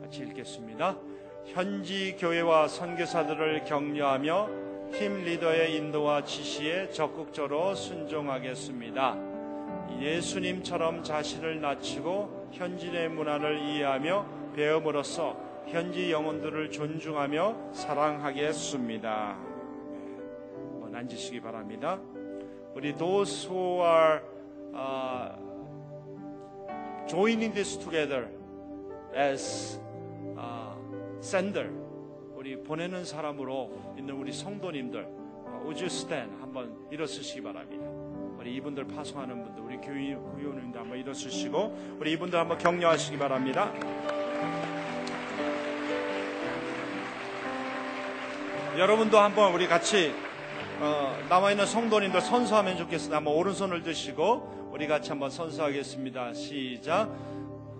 같이 읽겠습니다. 현지 교회와 선교사들을 격려하며 팀 리더의 인도와 지시에 적극적으로 순종하겠습니다. 예수님처럼 자신을 낮추고 현지의 문화를 이해하며 배움으로써 현지 영혼들을 존중하며 사랑하겠습니다. 네, 한번 앉으시기 바랍니다. 우리 those who are uh, joining this together as uh, sender 우리 보내는 사람으로 있는 우리 성도님들 어, stand 한번 일어서시기 바랍니다. 우리 이분들 파송하는 분들 우리 교회 교회원님들 한번 일어서시고 우리 이분들 한번 격려하시기 바랍니다. 여러분도 한번 우리 같이 어, 남아 있는 성도님들 선서하면 좋겠습니다. 한번 오른손을 드시고 우리 같이 한번 선서하겠습니다. 시작.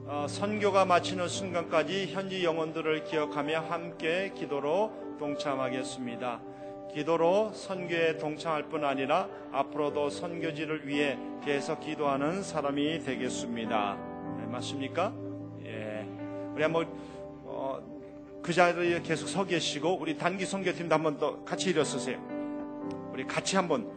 어, 선교가 마치는 순간까지 현지 영혼들을 기억하며 함께 기도로 동참하겠습니다. 기도로 선교에 동참할 뿐 아니라 앞으로도 선교지를 위해 계속 기도하는 사람이 되겠습니다. 네, 맞습니까? 예. 우리 한번 어, 그 자리에 계속 서 계시고 우리 단기 선교팀도 한번 더 같이 일어서세요. 우리 같이 한번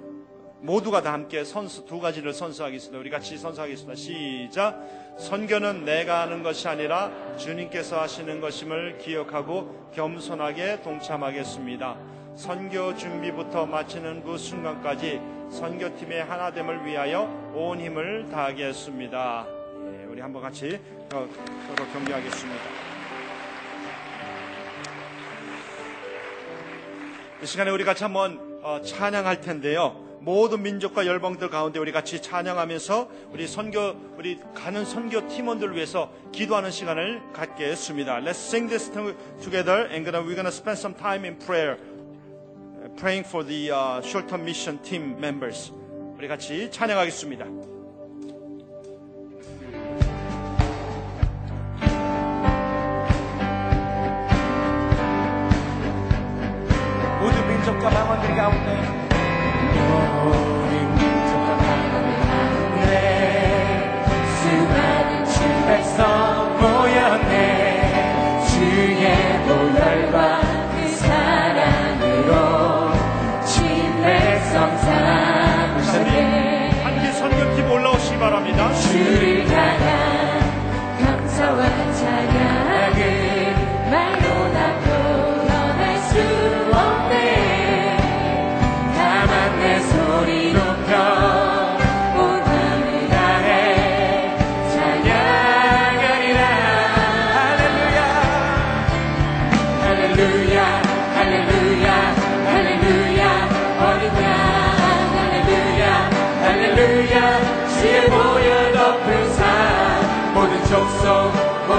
모두가 다 함께 선수 두 가지를 선수하겠습니다. 우리 같이 선수하겠습니다. 시작. 선교는 내가 하는 것이 아니라 주님께서 하시는 것임을 기억하고 겸손하게 동참하겠습니다. 선교 준비부터 마치는 그 순간까지 선교팀의 하나됨을 위하여 온 힘을 다하겠습니다. 예, 우리 한번 같이 어, 서로 격려하겠습니다. 이 시간에 우리 같이 한번 어, 찬양할 텐데요. 모든 민족과 열방들 가운데 우리 같이 찬양하면서 우리 선교 우리 가는 선교 팀원들을 위해서 기도하는 시간을 갖겠습니다. Let's sing this together and gonna, we're gonna spend some time in prayer, uh, praying for the uh, short-term mission team members. 우리 같이 찬양하겠습니다. 망원들 가운데 바랍니다. 주를 향한 감사와 찬양을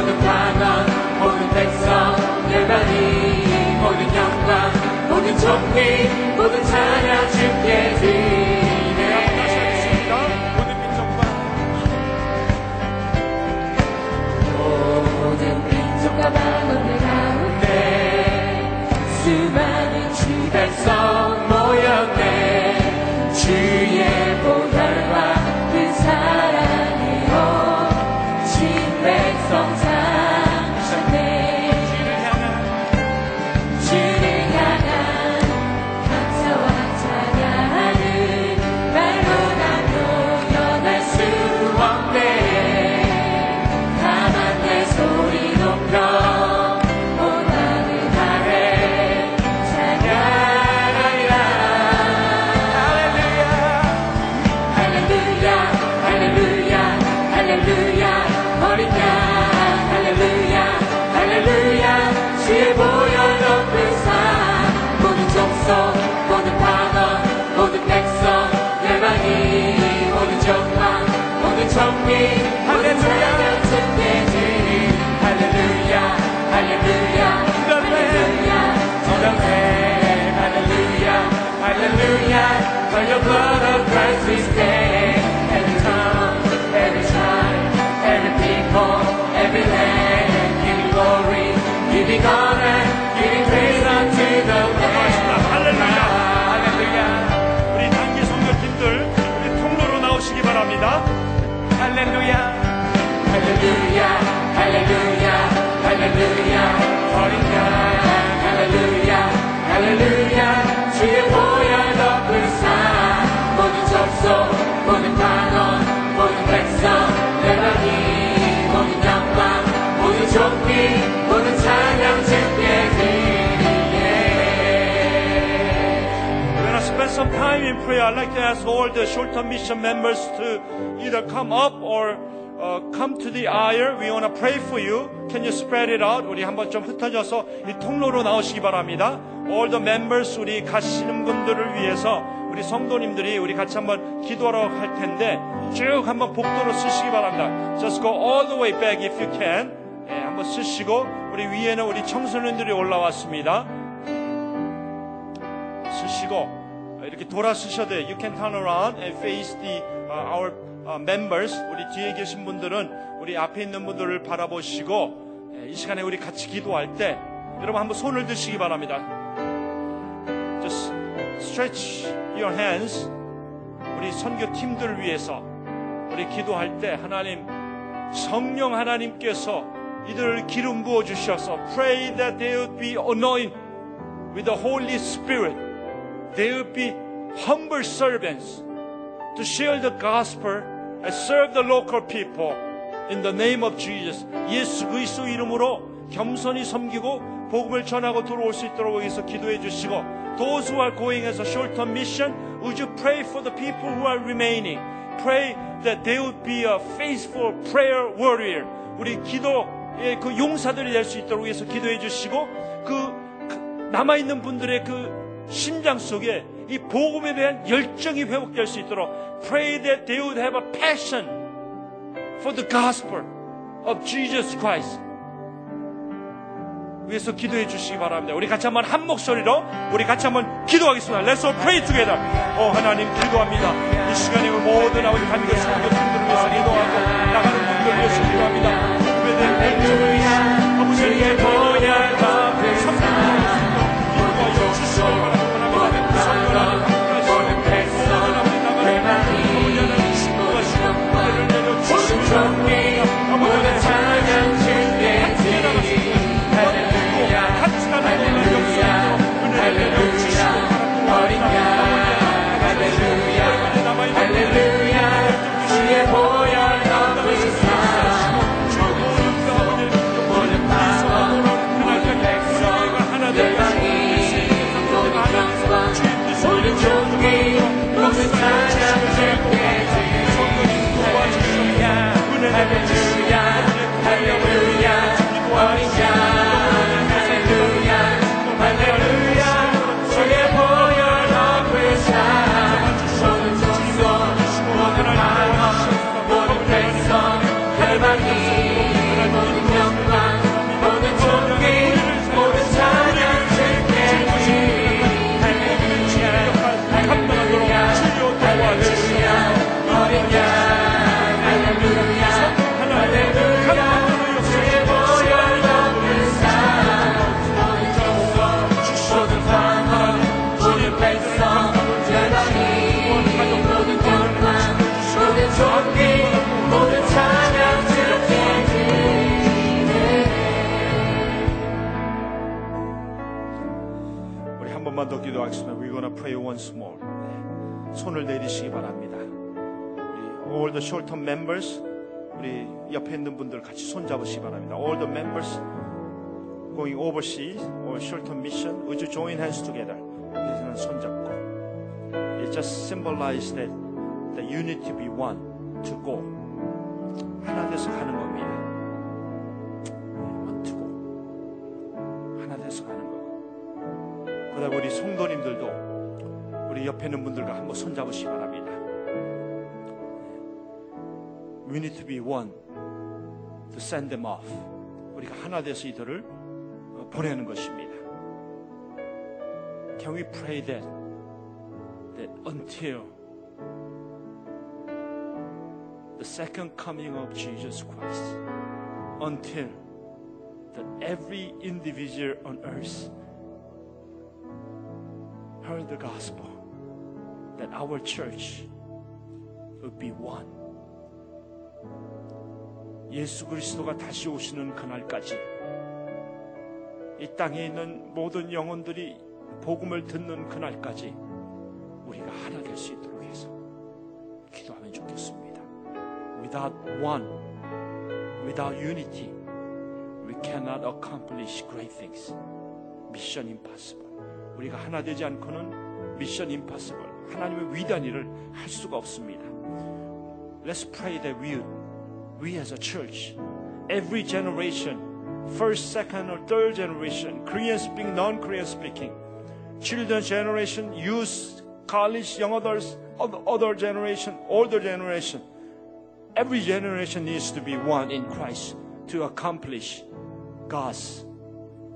모든 반원 모든 백성 열방이 모든 영광 모든 존귀 모든 찬양 주께 드리네. 모든 민족과 모든 민족과 방언들 가운데 수많은 주 백성 모였네 some time in prayer. I'd like to ask all the short-term mission members to either come up or come to the aisle. We wanna pray for you. Can you spread it out? 우리 한번 좀 흩어져서 이 통로로 나오시기 바랍니다. All the members, 우리 가시는 분들을 위해서 우리 성도님들이 우리 같이 한번 기도하러 할 텐데 쭉 한번 복도로 쓰시기 바랍니다. Just go all the way back if you can. 예, 한번 쓰시고 우리 위에는 우리 청소년들이 올라왔습니다. 쓰시고 이렇게 돌아 쓰셔도 돼요. You can turn around and face the uh, our uh, members. 우리 뒤에 계신 분들은 우리 앞에 있는 분들을 바라보시고 예, 이 시간에 우리 같이 기도할 때 여러분 한번 손을 드시기 바랍니다. Just stretch your hands. 우리 선교 팀들 위해서 우리 기도할 때 하나님 성령 하나님께서 이들을 기름 부어 주셔서 pray that they would be anointed with the Holy Spirit. They would be humble servants to share the gospel and serve the local people in the name of Jesus. 예수 그리스도 이름으로 겸손히 섬기고 복음을 전하고 들어올 수 있도록 위해서 기도해 주시고 those who are going as a short-term mission, would you pray for the people who are remaining? Pray that they would be a faithful prayer warrior. 우리 기도의 그 용사들이 될 수 있도록 위해서 기도해 주시고 그 남아 있는 분들의 그 심장 속에 이 복음에 대한 열정이 회복될 수 있도록 pray that they would have a passion for the gospel of Jesus Christ. 위해서 기도해 주시기 바랍니다. 우리 같이 한번 한 목소리로 우리 같이 한번 기도하겠습니다. Let's all pray together. 오 하나님 기도합니다. 이 시간에 모든 아버지 감격 성교팀들을 위해서 기도하고 나가는 분들을 위해서 기도합니다. 대한 열정을 위해서 아버지의 보 손을 내리시기 바랍니다. 우리 all the short-term members, 우리 옆에 있는 분들 같이 손 잡으시기 바랍니다. All the members going overseas or short-term mission, would you join hands together? 그래서 손 잡고. It just symbolizes that the unity be one to go. 하나 돼서 가는 겁니다. 그다음 우리 성도님들도 우리 옆에 있는 분들과 한번 손 잡으시기 바랍니다. We need to be one to send them off. 우리가 하나 돼서 이들을 어, 보내는 것입니다. Can we pray that that until the second coming of Jesus Christ, until that every individual on earth heard the gospel, that our church would be one. 예수 그리스도가 다시 오시는 그날까지 이 땅에 있는 모든 영혼들이 복음을 듣는 그날까지 우리가 하나 될 수 있도록 해서 기도하면 좋겠습니다. Without one, without unity, we cannot accomplish great things. Mission impossible. 우리가 하나 되지 않고는 Mission impossible. 하나님의 위대한 일을 할 수가 없습니다. Let's pray that we, we as a church, every generation, first, second, or third generation, Korean speaking, non-Korean speaking, children generation, youth, college, young adults, other- other generation, older generation. Every generation needs to be one in Christ to accomplish God's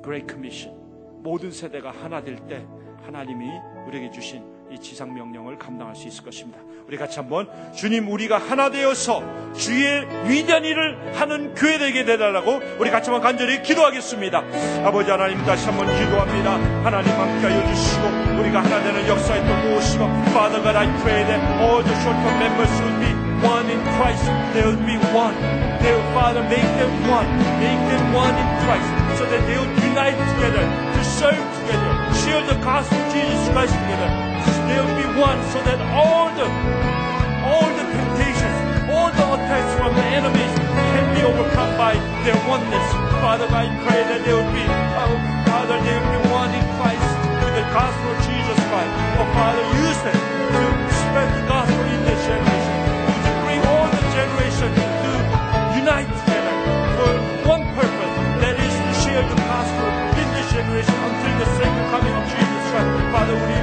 Great Commission. 모든 세대가 하나 될 때 하나님이 우리에게 주신 이 지상 명령을 감당할 수 있을 것입니다. 우리 같이 한번 주님 우리가 하나 되어서 주의 위대한 일을 하는 교회 되게 되달라고 우리 같이 한번 간절히 기도하겠습니다. 아버지 하나님 다시 한번 기도합니다. 하나님 함께하여 주시고 우리가 하나 되는 역사에 또 모으시고 Father God I pray that all the short-term members would be one in Christ. They would be one. They will, Father, make them one. Make them one in Christ so that they will unite together to serve together, share the gospel of Jesus Christ together. They will be one so that all the all the temptations, all the attacks from the enemies can be overcome by their oneness. Father, I pray that they will be, oh, Father, they will be one in Christ with the gospel of Jesus Christ. Oh, Father, use them to spread the gospel in this generation, to bring all the generation to unite together for one purpose, that is to share the gospel in this generation until the second coming of Jesus Christ. Father, 우리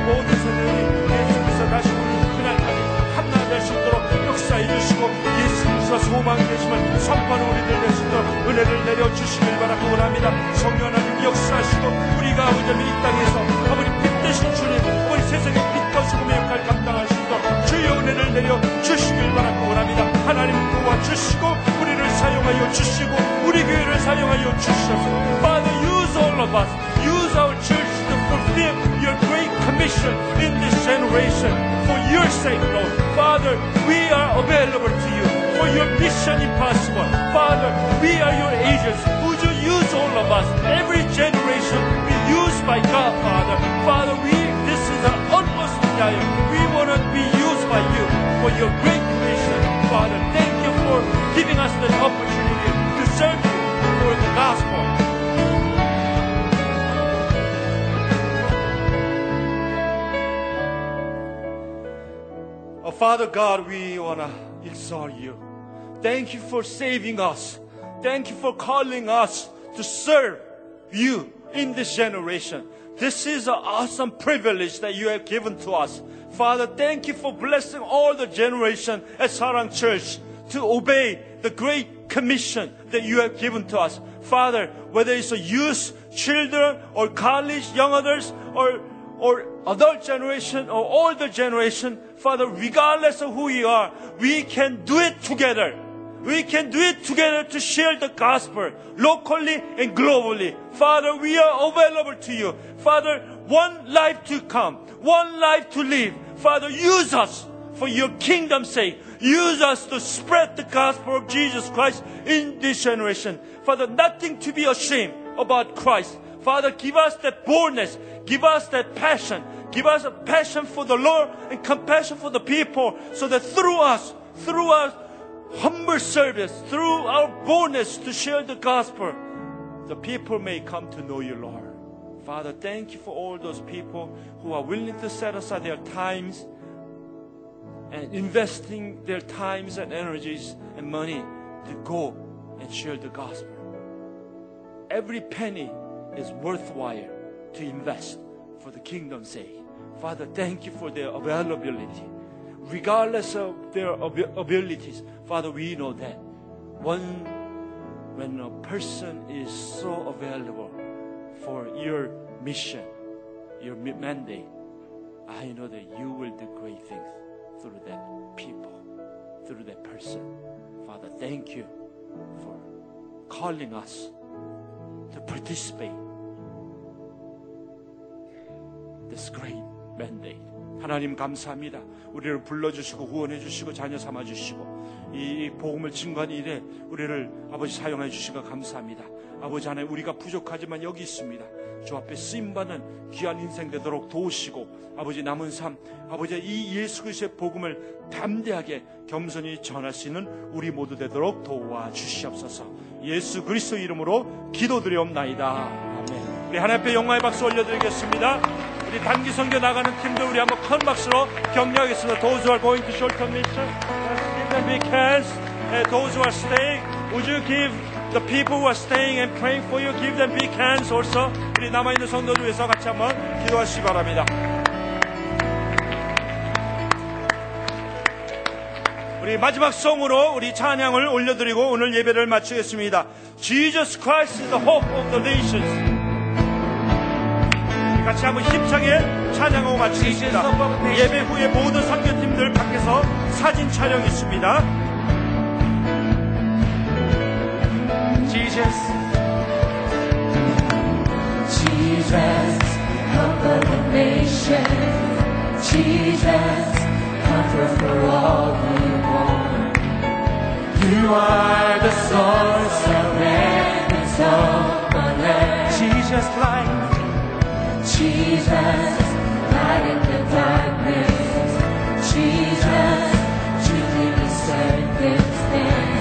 주시고 예수께서 소망 되심을 선포하는 우리들 있도록 은혜를 내려 주시길 바라고 원합니다. 성령 하나님 역사하시고 우리가 아버지 이 땅에서 아버지 빛 되신 주님 우리 세상의 빛과 소금의 역할 감당할 수 있도록 주의 은혜를 내려 주시길 바라고 원합니다. 하나님 도와주시고 우리를 사용하여 주시고 우리 교회를 사용하여 주셔서 Father use all of us use our church to fulfill your great commission in this generation for your sake Lord. Father we are available to you for your mission impossible. Father we are your agents. Would you use all of us? Every generation be used by God Father. Father we this is our utmost desire. We want to be used by you for your great commission Father thank you for giving us the opportunity to serve you for the gospel Father God, we want to exalt you. Thank you for saving us. Thank you for calling us to serve you in this generation. This is an awesome privilege that you have given to us. Father, thank you for blessing all the generation at Sarang Church to obey the great commission that you have given to us. Father, whether it's a youth, children, or college, young adults, or or adult generation or older generation, Father, regardless of who we are, we can do it together. We can do it together to share the gospel locally and globally. Father, we are available to you. Father, one life to come, one life to live. Father, use us for your kingdom's sake. Use us to spread the gospel of Jesus Christ in this generation. Father, nothing to be ashamed about Christ. Father, give us that boldness, give us that passion, give us a passion for the Lord and compassion for the people, so that through us, through our humble service, through our boldness to share the gospel, the people may come to know you, Lord. Father, thank you for all those people who are willing to set aside their times and investing their times and energies and money to go and share the gospel. Every penny is worthwhile to invest for the kingdom's sake. Father, thank you for their availability. Regardless of their ab- abilities, Father, we know that one, when a person is so available for your mission, your mandate, I know that you will do great things through that people, through that person. Father, thank you for calling us participate this great mandate. 하나님 감사합니다. 우리를 불러주시고 후원해주시고 자녀 삼아주시고 이 복음을 증거하는 일에 우리를 아버지 사용해 주시고 감사합니다. 아버지 하나님 우리가 부족하지만 여기 있습니다. 주 앞에 쓰임받는 귀한 인생 되도록 도우시고 아버지 남은 삶 아버지 이 예수 그리스도의 복음을 담대하게 겸손히 전할 수 있는 우리 모두 되도록 도와 주시옵소서. 예수 그리스도 이름으로 기도드리옵나이다. 아멘. 우리 하나님 앞에 영광의 박수 올려드리겠습니다. 우리 단기 선교 나가는 팀들 우리 한번 큰 박수로 격려하겠습니다. Those who are going to short term mission those who are staying would you give the people who are staying and praying for you give them big hands also 우리 남아있는 성도들 위해서 같이 한번 기도하시기 바랍니다 우리 마지막 송으로 우리 찬양을 올려드리고 오늘 예배를 마치겠습니다. Jesus Christ is the hope of the nations. 같이 한번 힘차게 찬양하고 마치겠습니다. 예배 후에 모든 선교팀들 밖에서 사진 촬영 있습니다. Jesus, Jesus, hope of the nation. Jesus, comfort for all who mourn. You are the source of on earth. Jesus light, Jesus, light in the darkness. Jesus, truth in the circumstance.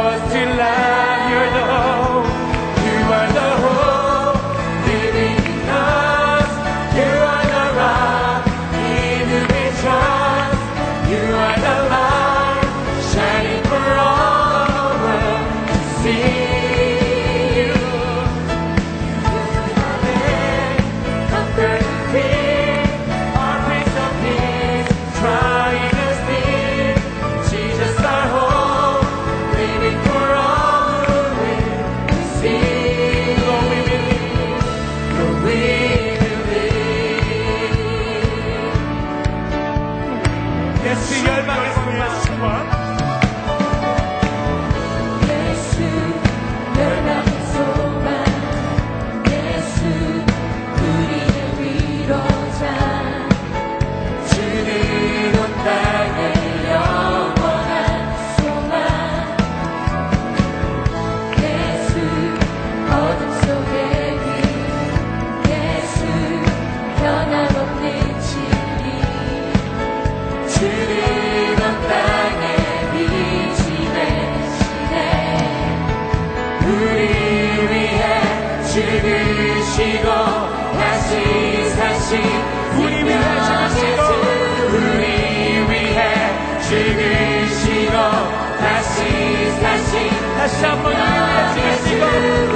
우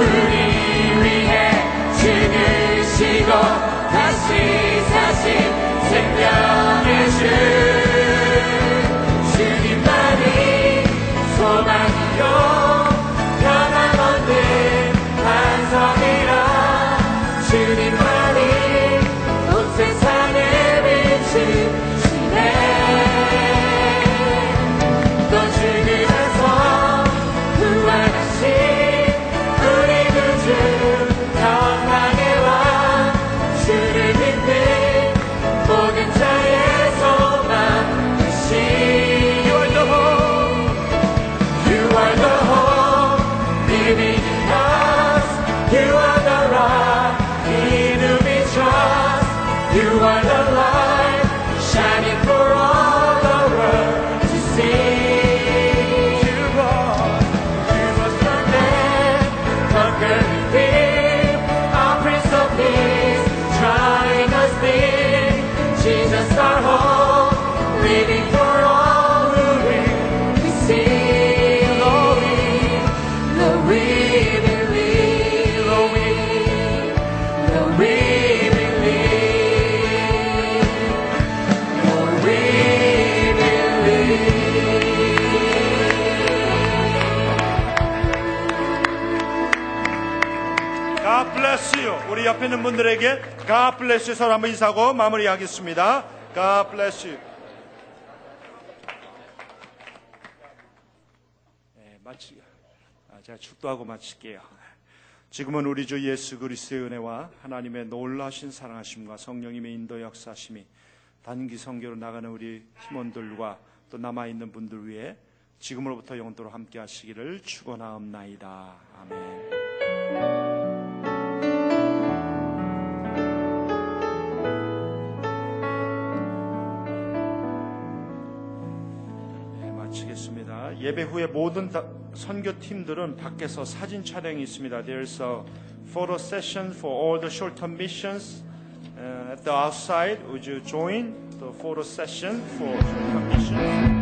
있는 분들에게 God bless you 서로 한번 인사하고 마무리하겠습니다. God bless you. 네, 마치, 아, 제가 축도하고 마칠게요. 지금은 우리 주 예수 그리스도의 은혜와 하나님의 놀라신 사랑하심과 성령님의 인도 역사심이 단기 성교로 나가는 우리 팀원들과 또 남아있는 분들 위해 지금으로부터 영원토록 함께 하시기를 축원하옵나이다. 아멘. 마치겠습니다. 예배 후에 모든 다- 선교팀들은 밖에서 사진 촬영이 있습니다. There's a photo session for all the short-term missions uh, at the outside. Would you join the photo session for short-term missions?